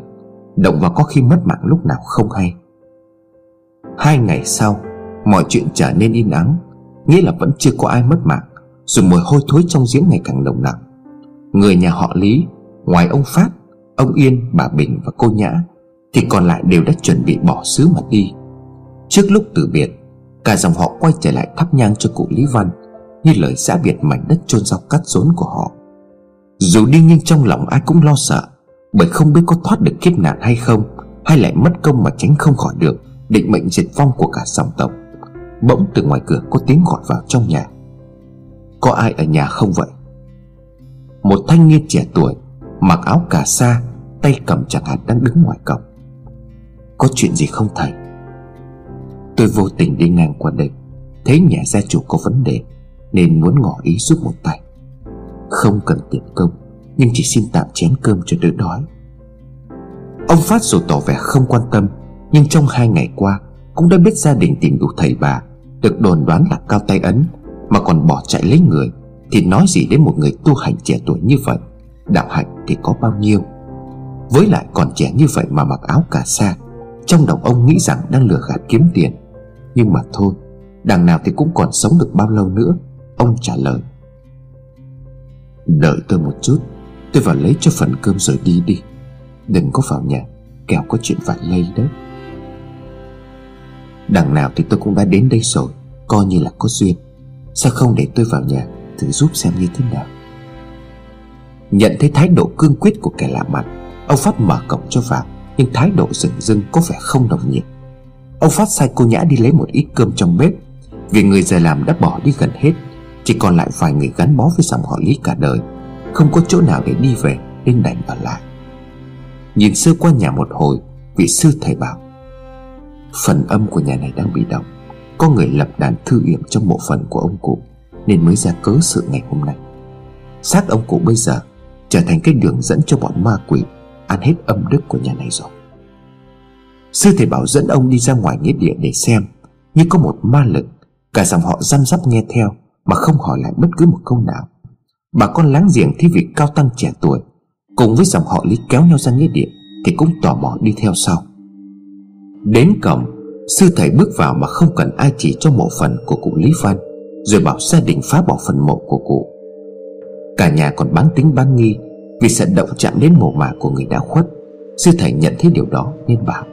Động vào có khi mất mạng lúc nào không hay. Hai ngày sau Mọi chuyện trở nên yên ắng Nghĩa là vẫn chưa có ai mất mạng Rồi mùi hôi thối trong giếng ngày càng nồng nặng. Người nhà họ Lý Ngoài ông Phát Ông Yên, bà Bình và cô Nhã Thì còn lại đều đã chuẩn bị bỏ xứ mà đi. Trước lúc từ biệt Cả dòng họ quay trở lại thắp nhang cho cụ Lý Văn Như lời giã biệt mảnh đất chôn rau cắt rốn của họ. Dù đi nhưng trong lòng ai cũng lo sợ Bởi không biết có thoát được kiếp nạn hay không Hay lại mất công mà tránh không khỏi được. Định mệnh diệt vong của cả dòng tộc. Bỗng từ ngoài cửa có tiếng gọi vào trong nhà. Có ai ở nhà không vậy? Một thanh niên trẻ tuổi Mặc áo cà sa, Tay cầm chẳng hạn đang đứng ngoài cổng. Có chuyện gì không thầy? Tôi vô tình đi ngang qua đây, Thấy nhà gia chủ có vấn đề, Nên muốn ngỏ ý giúp một tay. Không cần tiền công, Nhưng chỉ xin tạm chén cơm cho đỡ đói. Ông Phát dù tỏ vẻ không quan tâm nhưng trong hai ngày qua, Cũng đã biết gia đình tìm đủ thầy bà, Được đồn đoán là cao tay ấn, Mà còn bỏ chạy lấy người, Thì nói gì đến một người tu hành trẻ tuổi như vậy? Đạo hạnh thì có bao nhiêu? Với lại còn trẻ như vậy mà mặc áo cà sa, Trong đầu ông nghĩ rằng đang lừa gạt kiếm tiền. Nhưng mà thôi, Đằng nào thì cũng còn sống được bao lâu nữa? Ông trả lời. Đợi tôi một chút, Tôi vào lấy cho phần cơm rồi đi đi. Đừng có vào nhà, Kẻo có chuyện vặt lây đấy. Đằng nào thì tôi cũng đã đến đây rồi, Coi như là có duyên. Sao không để tôi vào nhà Thử giúp xem như thế nào? Nhận thấy thái độ cương quyết của kẻ lạ mặt, Ông Phát mở cổng cho vào, Nhưng thái độ rừng rưng có vẻ không đồng nhiệt Ông Phát sai cô Nhã đi lấy một ít cơm trong bếp. Vì người giờ làm đã bỏ đi gần hết, Chỉ còn lại vài người gắn bó với dòng họ Lý cả đời. Không có chỗ nào để đi về Nên đành ở lại. Nhìn sơ qua nhà một hồi, Vị sư thầy bảo Phần âm của nhà này đang bị động. Có người lập đàn thư yểm trong mộ phần của ông cụ, Nên mới ra cớ sự ngày hôm nay. Xác ông cụ bây giờ Trở thành cái đường dẫn cho bọn ma quỷ Ăn hết âm đức của nhà này rồi. Sư thầy bảo dẫn ông đi ra ngoài nghĩa địa để xem Như có một ma lực, Cả dòng họ răm rắp nghe theo, Mà không hỏi lại bất cứ một câu nào. Bà con láng giềng thấy vị cao tăng trẻ tuổi, Cùng với dòng họ Lý kéo nhau ra nghĩa địa, Thì cũng tò mò đi theo sau. Đến cổng, Sư thầy bước vào mà không cần ai chỉ cho mộ phần của cụ Lý Văn, Rồi bảo gia đình phá bỏ phần mộ của cụ. Cả nhà còn bán tính bán nghi, Vì sợ động chạm đến mộ mả của người đã khuất, Sư thầy nhận thấy điều đó nên bảo.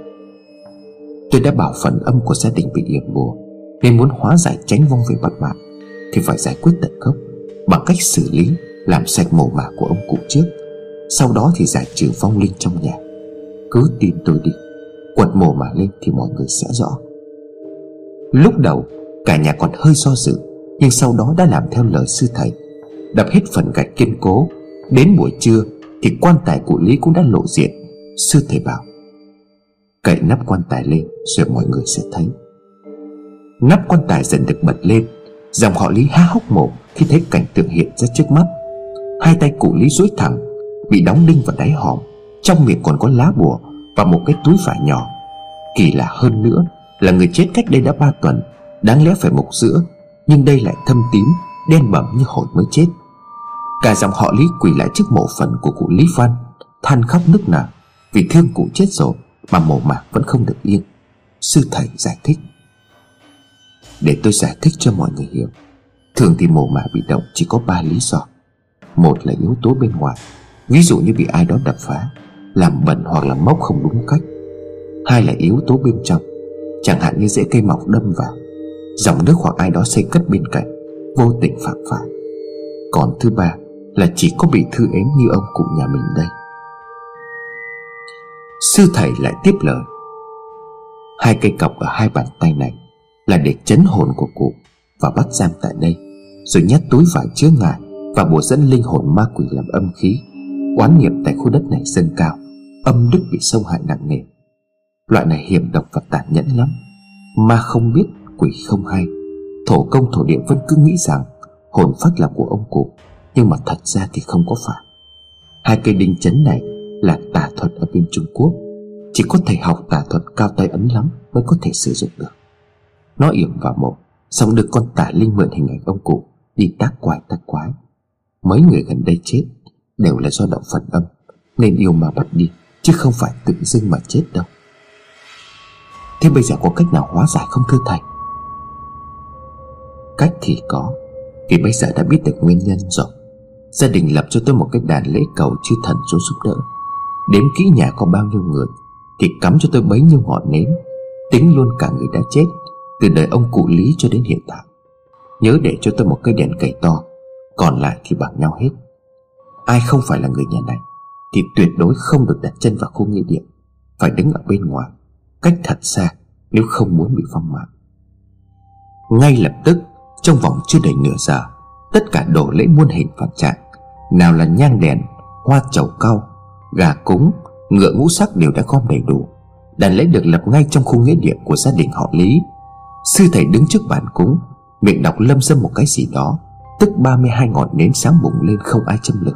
Tôi đã bảo phần âm của gia đình bị yểm bùa, Nên muốn hóa giải tránh vong về mặt mạng, Thì phải giải quyết tận gốc, Bằng cách xử lý, Làm sạch mồ mả của ông cụ trước, Sau đó thì giải trừ vong linh trong nhà. Cứ tin tôi đi. Quật mồ mà lên thì mọi người sẽ rõ. Lúc đầu, Cả nhà còn hơi do dự, Nhưng sau đó đã làm theo lời sư thầy, Đập hết phần gạch kiên cố. Đến buổi trưa Thì quan tài của Lý cũng đã lộ diện. Sư thầy bảo, Cậy nắp quan tài lên Rồi mọi người sẽ thấy. Nắp quan tài dần được bật lên, Dòng họ Lý há hốc mồm Khi thấy cảnh tượng hiện ra trước mắt. Hai tay cụ Lý duỗi thẳng, Bị đóng đinh vào đáy hòm, Trong miệng còn có lá bùa. Và một cái túi vải nhỏ. Kỳ lạ hơn nữa Là người chết cách đây đã ba tuần, Đáng lẽ phải mục giữa, Nhưng đây lại thâm tím, Đen bẩm như hồi mới chết. Cả dòng họ Lý quỳ lại trước mộ phần của cụ Lý Văn, Than khóc nức nở Vì thương cụ chết rồi Mà mộ mạc vẫn không được yên. Sư thầy giải thích. Để tôi giải thích cho mọi người hiểu, Thường thì mồ mả bị động chỉ có ba lý do. Một là yếu tố bên ngoài, Ví dụ như bị ai đó đập phá. Làm bẩn hoặc là mốc không đúng cách. Hai là yếu tố bên trong, Chẳng hạn như dễ cây mọc đâm vào, Dòng nước hoặc ai đó xây cất bên cạnh, Vô tình phạm phải. Còn thứ ba là chỉ có bị thư ếm như ông cụ nhà mình đây. Sư thầy lại tiếp lời. Hai cây cọc ở hai bàn tay này Là để chấn hồn của cụ Và bắt giam tại đây, Rồi nhét túi vải chứa ngài Và bùa dẫn linh hồn ma quỷ làm âm khí, Oán nghiệp tại khu đất này dâng cao. Âm đức bị sâu hại nặng nề. Loại này hiểm độc và tàn nhẫn lắm Ma không biết quỷ không hay. Thổ công thổ địa vẫn cứ nghĩ rằng Hồn phách là của ông cụ, Nhưng mà thật ra thì không có phải. Hai cây đinh chấn này là tà thuật ở bên Trung Quốc. Chỉ có thể học tà thuật cao tay ấn lắm Mới có thể sử dụng được. Nó yểm vào mộ, Xong được con tà linh mượn hình ảnh ông cụ Đi tác quái tác quái. Mấy người gần đây chết Đều là do động phật âm, Nên yêu mà bắt đi. Chứ không phải tự dưng mà chết đâu. Thế bây giờ có cách nào hóa giải không thưa thầy? Cách thì có Vì bây giờ đã biết được nguyên nhân rồi. Gia đình lập cho tôi một cái đàn lễ cầu chư thần xuống giúp đỡ. Đếm kỹ nhà có bao nhiêu người, Thì cắm cho tôi bấy nhiêu ngọn nến Tính luôn cả người đã chết, Từ đời ông cụ Lý cho đến hiện tại. Nhớ để cho tôi một cây đèn cầy to, Còn lại thì bằng nhau hết. Ai không phải là người nhà này? Thì tuyệt đối không được đặt chân vào khu nghĩa địa Phải đứng ở bên ngoài Cách thật xa Nếu không muốn bị phong mạng Ngay lập tức Trong vòng chưa đầy nửa giờ Tất cả đồ lễ muôn hình phản trạng Nào là nhang đèn, hoa chầu cau Gà cúng, ngựa ngũ sắc đều đã gom đầy đủ Đàn lễ được lập ngay trong khu nghĩa địa của gia đình họ Lý. Sư thầy đứng trước bàn cúng Miệng đọc lâm dâm một cái gì đó Tức 32 ngọn nến sáng bùng lên không ai châm lửa.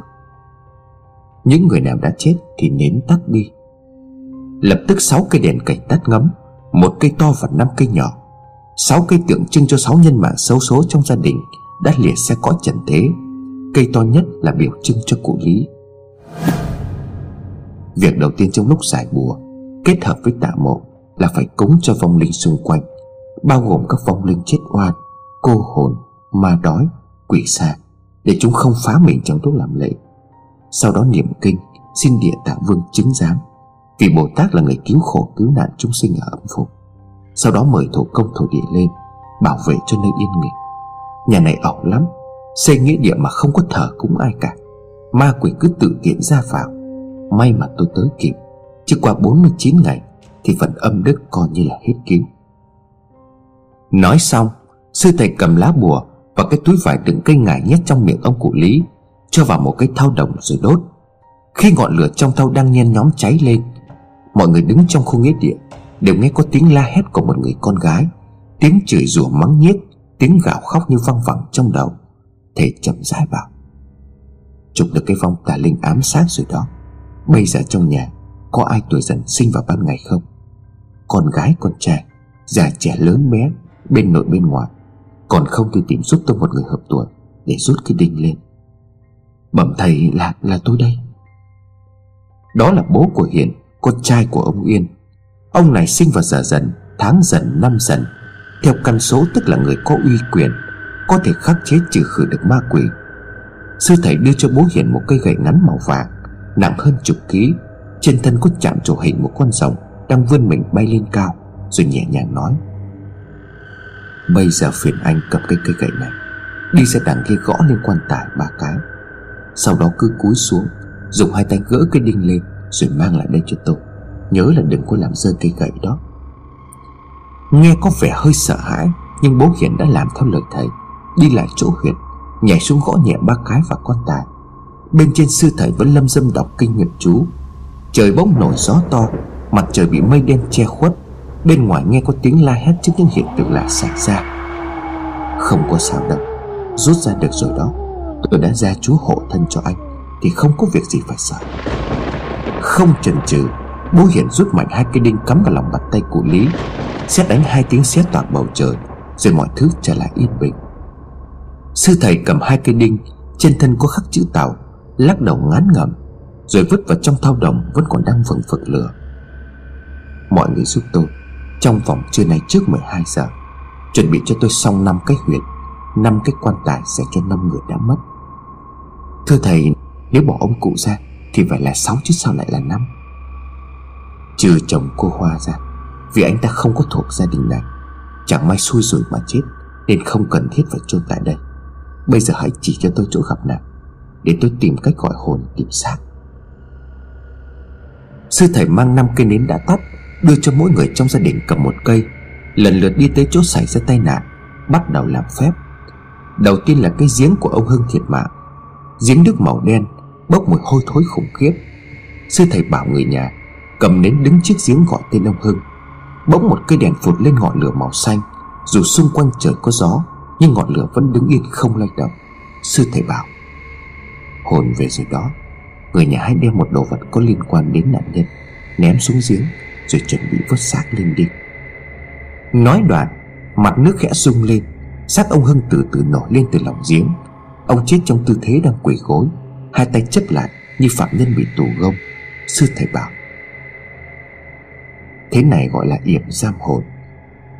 Những người nào đã chết thì nến tắt đi. Lập tức sáu cây đèn cảnh tắt ngấm Một cây to và năm cây nhỏ. Sáu cây tượng trưng cho sáu nhân mạng xấu số trong gia đình Đã lìa xe cõi trần thế. Cây to nhất là biểu trưng cho cụ Lý. Việc đầu tiên trong lúc giải bùa Kết hợp với tạ mộ Là phải cúng cho vong linh xung quanh Bao gồm các vong linh chết oan Cô hồn, ma đói, quỷ xa Để chúng không phá mình trong lúc làm lễ. Sau đó niệm kinh, Xin địa tạng vương chứng giám. Vì Bồ Tát là người cứu khổ, cứu nạn chúng sinh ở âm phủ. Sau đó mời thổ công thổ địa lên, Bảo vệ cho nơi yên nghỉ. Nhà này ẩu lắm, Xây nghĩa địa mà không có thờ cúng ai cả. Ma quỷ cứ tự tiện ra vào. May mà tôi tới kịp, Chứ qua 49 ngày Thì phần âm đức coi như là hết cứu. Nói xong, Sư thầy cầm lá bùa Và cái túi vải đựng cây ngải nhét trong miệng ông cụ Lý. Cho vào một cái thau đồng rồi đốt. Khi ngọn lửa trong thau đang nhen nhóm cháy lên, Mọi người đứng trong khu nghĩa địa Đều nghe có tiếng la hét của một người con gái, Tiếng chửi rủa mắng nhiếc, Tiếng gào khóc như văng vẳng trong đầu. Thầy chậm rãi bảo, Chụp được cái vong tà linh ám sát rồi đó. Bây giờ trong nhà Có ai tuổi dần sinh vào ban ngày không? Con gái, con trai, Già trẻ lớn bé, Bên nội bên ngoài. Còn không thì tìm giúp tôi một người hợp tuổi Để rút cái đinh lên. Bẩm thầy là là tôi đây. Đó là bố của Hiền, Con trai của ông Yên Ông này sinh vào giờ dần, Tháng dần, năm dần. Theo căn số tức là người có uy quyền, Có thể khắc chế trừ khử được ma quỷ. Sư thầy đưa cho bố Hiền một cây gậy ngắn màu vàng, Nặng hơn chục ký. Trên thân có chạm trổ hình một con rồng Đang vươn mình bay lên cao, Rồi nhẹ nhàng nói. Bây giờ phiền anh cầm cái cây gậy này, Đi ra đằng kia gõ lên quan tài ba cái. Sau đó cứ cúi xuống, Dùng hai tay gỡ cái đinh lên, Rồi mang lại đây cho tôi. Nhớ là đừng có làm rơi cây gậy đó. Nghe có vẻ hơi sợ hãi, Nhưng bố Hiền đã làm theo lời thầy. Đi lại chỗ huyệt Nhảy xuống gõ nhẹ ba cái vào con tài. Bên trên sư thầy vẫn lâm dâm đọc kinh nghiệm chú. Trời bỗng nổi gió to, Mặt trời bị mây đen che khuất. Bên ngoài nghe có tiếng la hét trước những hiện tượng lạ xảy ra. Không có sao đâu, Rút ra được rồi đó. Tôi đã ra chú hộ thân cho anh, Thì không có việc gì phải sợ. Không chần chừ, Bố Hiển rút mạnh hai cây đinh cắm vào lòng bàn tay của Lý, Xét đánh hai tiếng xé toạc bầu trời, Rồi mọi thứ trở lại yên bình. Sư thầy cầm hai cây đinh, Trên thân có khắc chữ tàu, Lắc đầu ngán ngẩm, Rồi vứt vào trong thao đồng Vẫn còn đang vừng phực lửa. Mọi người giúp tôi, Trong vòng trưa nay trước 12 giờ, Chuẩn bị cho tôi xong năm cái huyệt năm cái quan tài dành cho năm người đã mất. Thưa thầy, Nếu bỏ ông cụ ra, Thì phải là sáu chứ sao lại là năm? Trừ chồng cô Hoa ra, Vì anh ta không có thuộc gia đình này, Chẳng may xui rồi mà chết, Nên không cần thiết phải chôn tại đây. Bây giờ hãy chỉ cho tôi chỗ gặp nạn, Để tôi tìm cách gọi hồn tìm xác Sư thầy mang năm cây nến đã tắt, Đưa cho mỗi người trong gia đình cầm một cây, Lần lượt đi tới chỗ xảy ra tai nạn, Bắt đầu làm phép. Đầu tiên là cái giếng của ông Hưng thiệt mạng Giếng nước màu đen Bốc mùi hôi thối khủng khiếp. Sư thầy bảo người nhà Cầm nến đứng trước giếng gọi tên ông Hưng. Bỗng một cây đèn phụt lên ngọn lửa màu xanh. Dù xung quanh trời có gió, Nhưng ngọn lửa vẫn đứng yên không lay động. Sư thầy bảo, Hồn về rồi đó. Người nhà hãy đem một đồ vật có liên quan đến nạn nhân Ném xuống giếng, Rồi chuẩn bị vớt xác lên đi. Nói đoạn, Mặt nước khẽ rung lên, xác ông hưng từ từ nổi lên từ lòng giếng ông chết trong tư thế đang quỳ gối. Hai tay chấp lại như phạm nhân bị tù gông. Sư thầy bảo, thế này gọi là yểm giam hồn.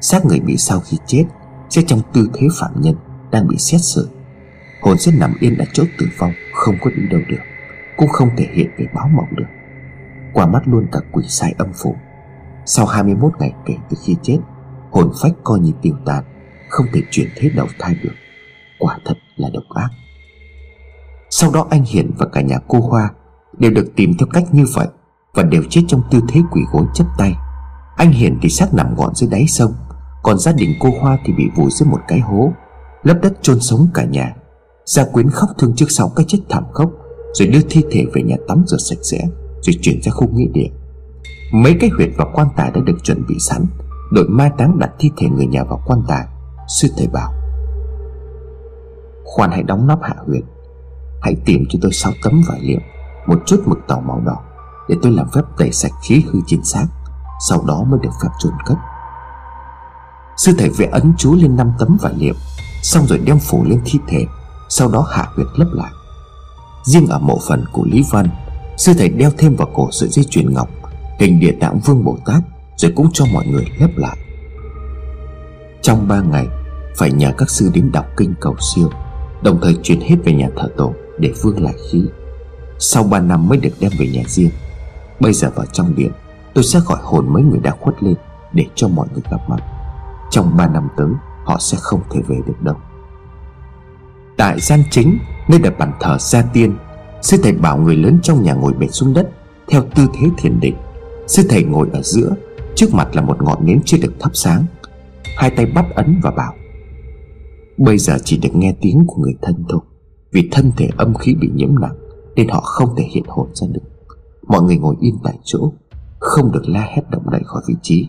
Xác người bị sau khi chết sẽ trong tư thế phạm nhân đang bị xét xử. Hồn sẽ nằm yên ở chỗ tử vong, không có đi đâu được, cũng không thể hiện về báo mộng được. Qua mắt luôn cả quỷ sai âm phủ. Sau 21 ngày kể từ khi chết, hồn phách coi như tiêu tan, không thể chuyển thế đầu thai được. Quả thật là độc ác. Sau đó anh hiển và cả nhà cô hoa đều được tìm theo cách như vậy và đều chết trong tư thế quỷ gối chấp tay. Anh hiển thì xác nằm gọn dưới đáy sông, còn gia đình cô hoa thì bị vùi dưới một cái hố, lấp đất chôn sống cả nhà. Gia quyến khóc thương trước sau cái chết thảm khốc, rồi đưa thi thể về nhà tắm rửa sạch sẽ, rồi chuyển ra khu nghĩa địa. Mấy cái huyệt và quan tài đã được chuẩn bị sẵn, đội mai táng đặt thi thể người nhà vào quan tài Sư thầy bảo. Khoan hãy đóng nắp hạ huyệt. Hãy tìm cho tôi sáu tấm vải liệm Một chút mực tàu màu đỏ, Để tôi làm phép tẩy sạch khí hư trên xác, Sau đó mới được phép chôn cất. Sư thầy vẽ ấn chú lên năm tấm vải liệm Xong rồi đem phủ lên thi thể, Sau đó hạ huyệt lấp lại. Riêng ở mộ phần của Lý Văn, Sư thầy đeo thêm vào cổ sợi dây chuyền ngọc, Hình địa tạng vương Bồ Tát, Rồi cũng cho mọi người lấp lại. Trong ba ngày, Phải nhờ các sư đến đọc kinh cầu siêu. Đồng thời chuyển hết về nhà thờ tổ Để vương lại khí. Sau ba năm mới được đem về nhà riêng, Bây giờ vào trong điện, Tôi sẽ gọi hồn mấy người đã khuất lên Để cho mọi người gặp mặt. Trong ba năm tới, Họ sẽ không thể về được đâu. Tại gian chính, Nơi đặt bàn thờ gia tiên, Sư thầy bảo người lớn trong nhà ngồi bệt xuống đất, Theo tư thế thiền định. Sư thầy ngồi ở giữa, Trước mặt là một ngọn nến chưa được thắp sáng. Hai tay bắt ấn và bảo Bây giờ chỉ được nghe tiếng của người thân thôi. Vì thân thể âm khí bị nhiễm nặng, Nên họ không thể hiện hồn ra được. Mọi người ngồi yên tại chỗ, Không được la hét động đậy khỏi vị trí.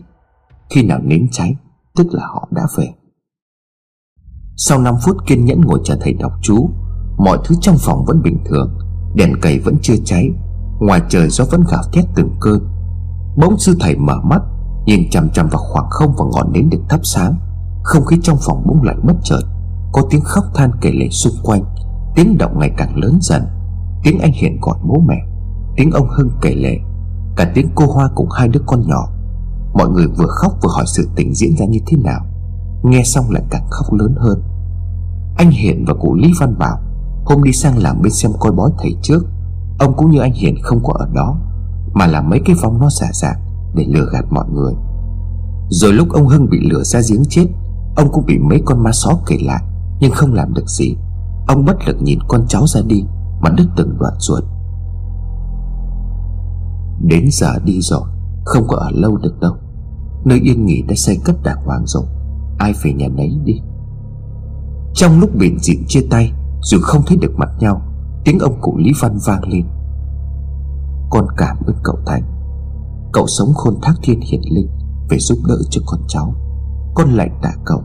Khi nào nến cháy, Tức là họ đã về. Sau 5 phút kiên nhẫn ngồi chờ thầy đọc chú, Mọi thứ trong phòng vẫn bình thường, Đèn cầy vẫn chưa cháy, Ngoài trời gió vẫn gào thét từng cơn. Bỗng sư thầy mở mắt, Nhìn chằm chằm vào khoảng không và ngọn nến được thắp sáng. Không khí trong phòng bỗng lạnh bất chợt. Có tiếng khóc than kể lể xung quanh, Tiếng động ngày càng lớn dần. Tiếng anh hiện gọi bố mẹ, Tiếng ông Hưng kể lể. Cả tiếng cô Hoa cùng hai đứa con nhỏ. Mọi người vừa khóc vừa hỏi sự tình diễn ra như thế nào. Nghe xong lại càng khóc lớn hơn. Anh Hiền và cụ Lý Văn Bảo Hôm đi sang làm bên xem coi bói thầy trước. Ông cũng như anh Hiền không có ở đó, Mà làm mấy cái vong nó xả dạng Để lừa gạt mọi người. Rồi lúc ông Hưng bị lửa ra giếng chết, Ông cũng bị mấy con ma só kể lại. Nhưng không làm được gì. Ông bất lực nhìn con cháu ra đi Mà đứt từng đoạn ruột. Đến giờ đi rồi, Không có ở lâu được đâu. Nơi yên nghỉ đã xây cất đàng hoàng rồi, Ai về nhà nấy đi. Trong lúc biển dịu chia tay, Dù không thấy được mặt nhau, Tiếng ông cụ Lý Văn vang lên. Con cảm ơn cậu Thành. Cậu sống khôn thác thiên hiển linh Về giúp đỡ cho con cháu. Con lạnh tạ cậu.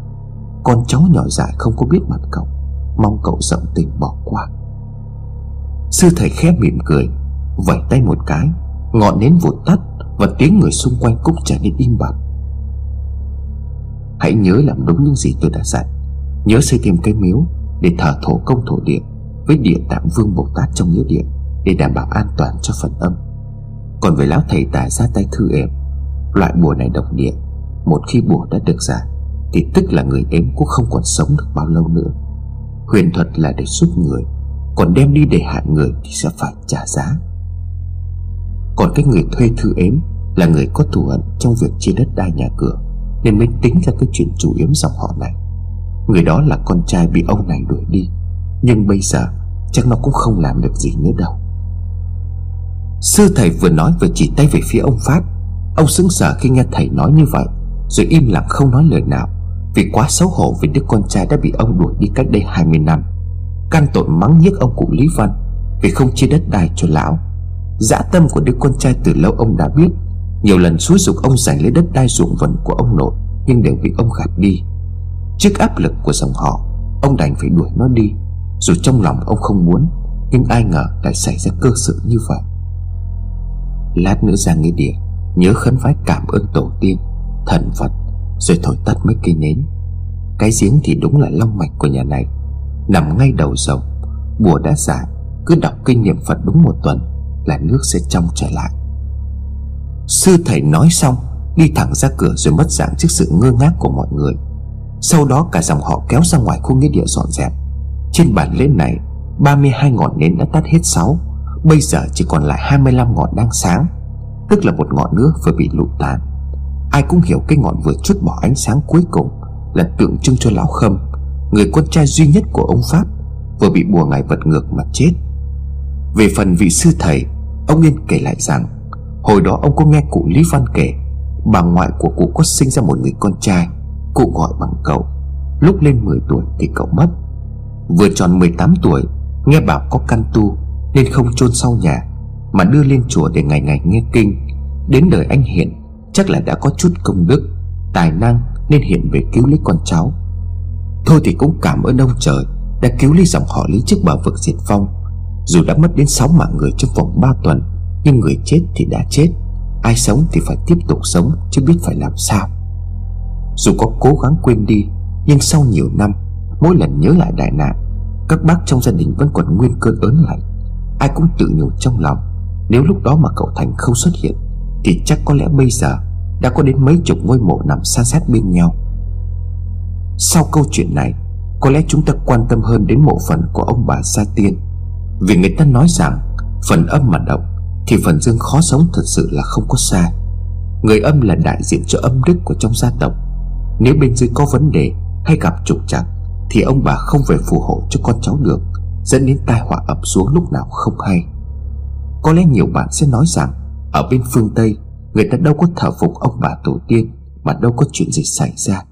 Con cháu nhỏ dại không có biết mặt cậu, Mong cậu rộng tình bỏ qua. Sư thầy khép mỉm cười, Vẩy tay một cái, Ngọn nến vụt tắt Và tiếng người xung quanh cũng trở nên im bặt. Hãy nhớ làm đúng những gì tôi đã dặn Nhớ xây thêm cái miếu Để thờ thổ công thổ địa Với địa tạng vương Bồ Tát trong nghĩa địa Để đảm bảo an toàn cho phần âm. Còn về lão thầy tà ra tay thư êm, Loại bùa này độc địa, Một khi bùa đã được giải thì tức là người ếm cũng không còn sống được bao lâu nữa. Huyền thuật là để giúp người, Còn đem đi để hại người Thì sẽ phải trả giá. Còn cái người thuê thư ếm Là người có thù hận trong việc chia đất đai nhà cửa, Nên mới tính ra cái chuyện chủ yếm dòng họ này. Người đó là con trai bị ông này đuổi đi, Nhưng bây giờ Chắc nó cũng không làm được gì nữa đâu. Sư thầy vừa nói vừa chỉ tay về phía ông Phát. Ông sững sờ khi nghe thầy nói như vậy, Rồi im lặng không nói lời nào. Vì quá xấu hổ vì đứa con trai đã bị ông đuổi đi cách đây 20 năm. Căn tội mắng nhiếc ông cụ Lý Văn Vì không chia đất đai cho lão. Dã tâm của đứa con trai từ lâu ông đã biết. Nhiều lần xúi dục ông giành lấy đất đai ruộng vườn của ông nội, Nhưng đều bị ông gạt đi. Trước áp lực của dòng họ, Ông đành phải đuổi nó đi. Dù trong lòng ông không muốn, Nhưng ai ngờ lại xảy ra cơ sự như vậy. Lát nữa ra nghĩa địa, Nhớ khấn vái cảm ơn tổ tiên, Thần Phật. Rồi thổi tắt mấy cây nến. Cái giếng thì đúng là long mạch của nhà này. Nằm ngay đầu sông Bùa đã giả Cứ đọc kinh niệm Phật đúng một tuần Là nước sẽ trong trở lại. Sư thầy nói xong, Đi thẳng ra cửa rồi mất dạng trước sự ngơ ngác của mọi người. Sau đó cả dòng họ kéo ra ngoài khu nghĩa địa dọn dẹp. Trên bàn lễ này 32 ngọn nến đã tắt hết 6 Bây giờ chỉ còn lại 25 ngọn đang sáng, Tức là một ngọn nữa vừa bị lụi tàn. Ai cũng hiểu cái ngọn vừa chút bỏ ánh sáng cuối cùng Là tượng trưng cho lão khâm, Người con trai duy nhất của ông Pháp, Vừa bị bùa ngài vật ngược mà chết. Về phần vị sư thầy, Ông Yên kể lại rằng, Hồi đó ông có nghe cụ Lý Văn kể, Bà ngoại của cụ có sinh ra một người con trai, Cụ gọi bằng cậu. Lúc lên 10 tuổi thì cậu mất. Vừa tròn 18 tuổi, Nghe bảo có căn tu Nên không chôn sau nhà, Mà đưa lên chùa để ngày ngày nghe kinh, Đến đời anh Hiện Chắc là đã có chút công đức, Tài năng nên Hiện về cứu lấy con cháu. Thôi thì cũng cảm ơn ông trời Đã cứu lấy dòng họ Lý trước bờ vực diệt phong Dù đã mất đến 6 mạng người trong vòng 3 tuần, Nhưng người chết thì đã chết. Ai sống thì phải tiếp tục sống, Chứ biết phải làm sao. Dù có cố gắng quên đi, Nhưng sau nhiều năm, Mỗi lần nhớ lại đại nạn, Các bác trong gia đình vẫn còn nguyên cơn ớn lạnh. Ai cũng tự nhủ trong lòng, Nếu lúc đó mà cậu Thành không xuất hiện thì chắc có lẽ bây giờ Đã có đến mấy chục ngôi mộ nằm san sát bên nhau. Sau câu chuyện này, Có lẽ chúng ta quan tâm hơn đến mộ phần của ông bà gia Tiên. Vì người ta nói rằng, Phần âm mà động Thì phần dương khó sống thật sự là không có sai Người âm là đại diện cho âm đức của trong gia tộc. Nếu bên dưới có vấn đề Hay gặp trục trặc, Thì ông bà không về phù hộ cho con cháu được, Dẫn đến tai họa ập xuống lúc nào không hay. Có lẽ nhiều bạn sẽ nói rằng ở bên phương Tây, Người ta đâu có thờ phục ông bà tổ tiên, Mà đâu có chuyện gì xảy ra.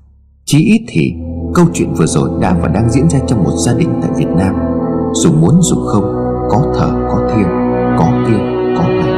Chí ít thì, câu chuyện vừa rồi đã và đang diễn ra trong một gia đình tại Việt Nam. Dù muốn dù không, Có thờ, có thiêng, Có kia, có này.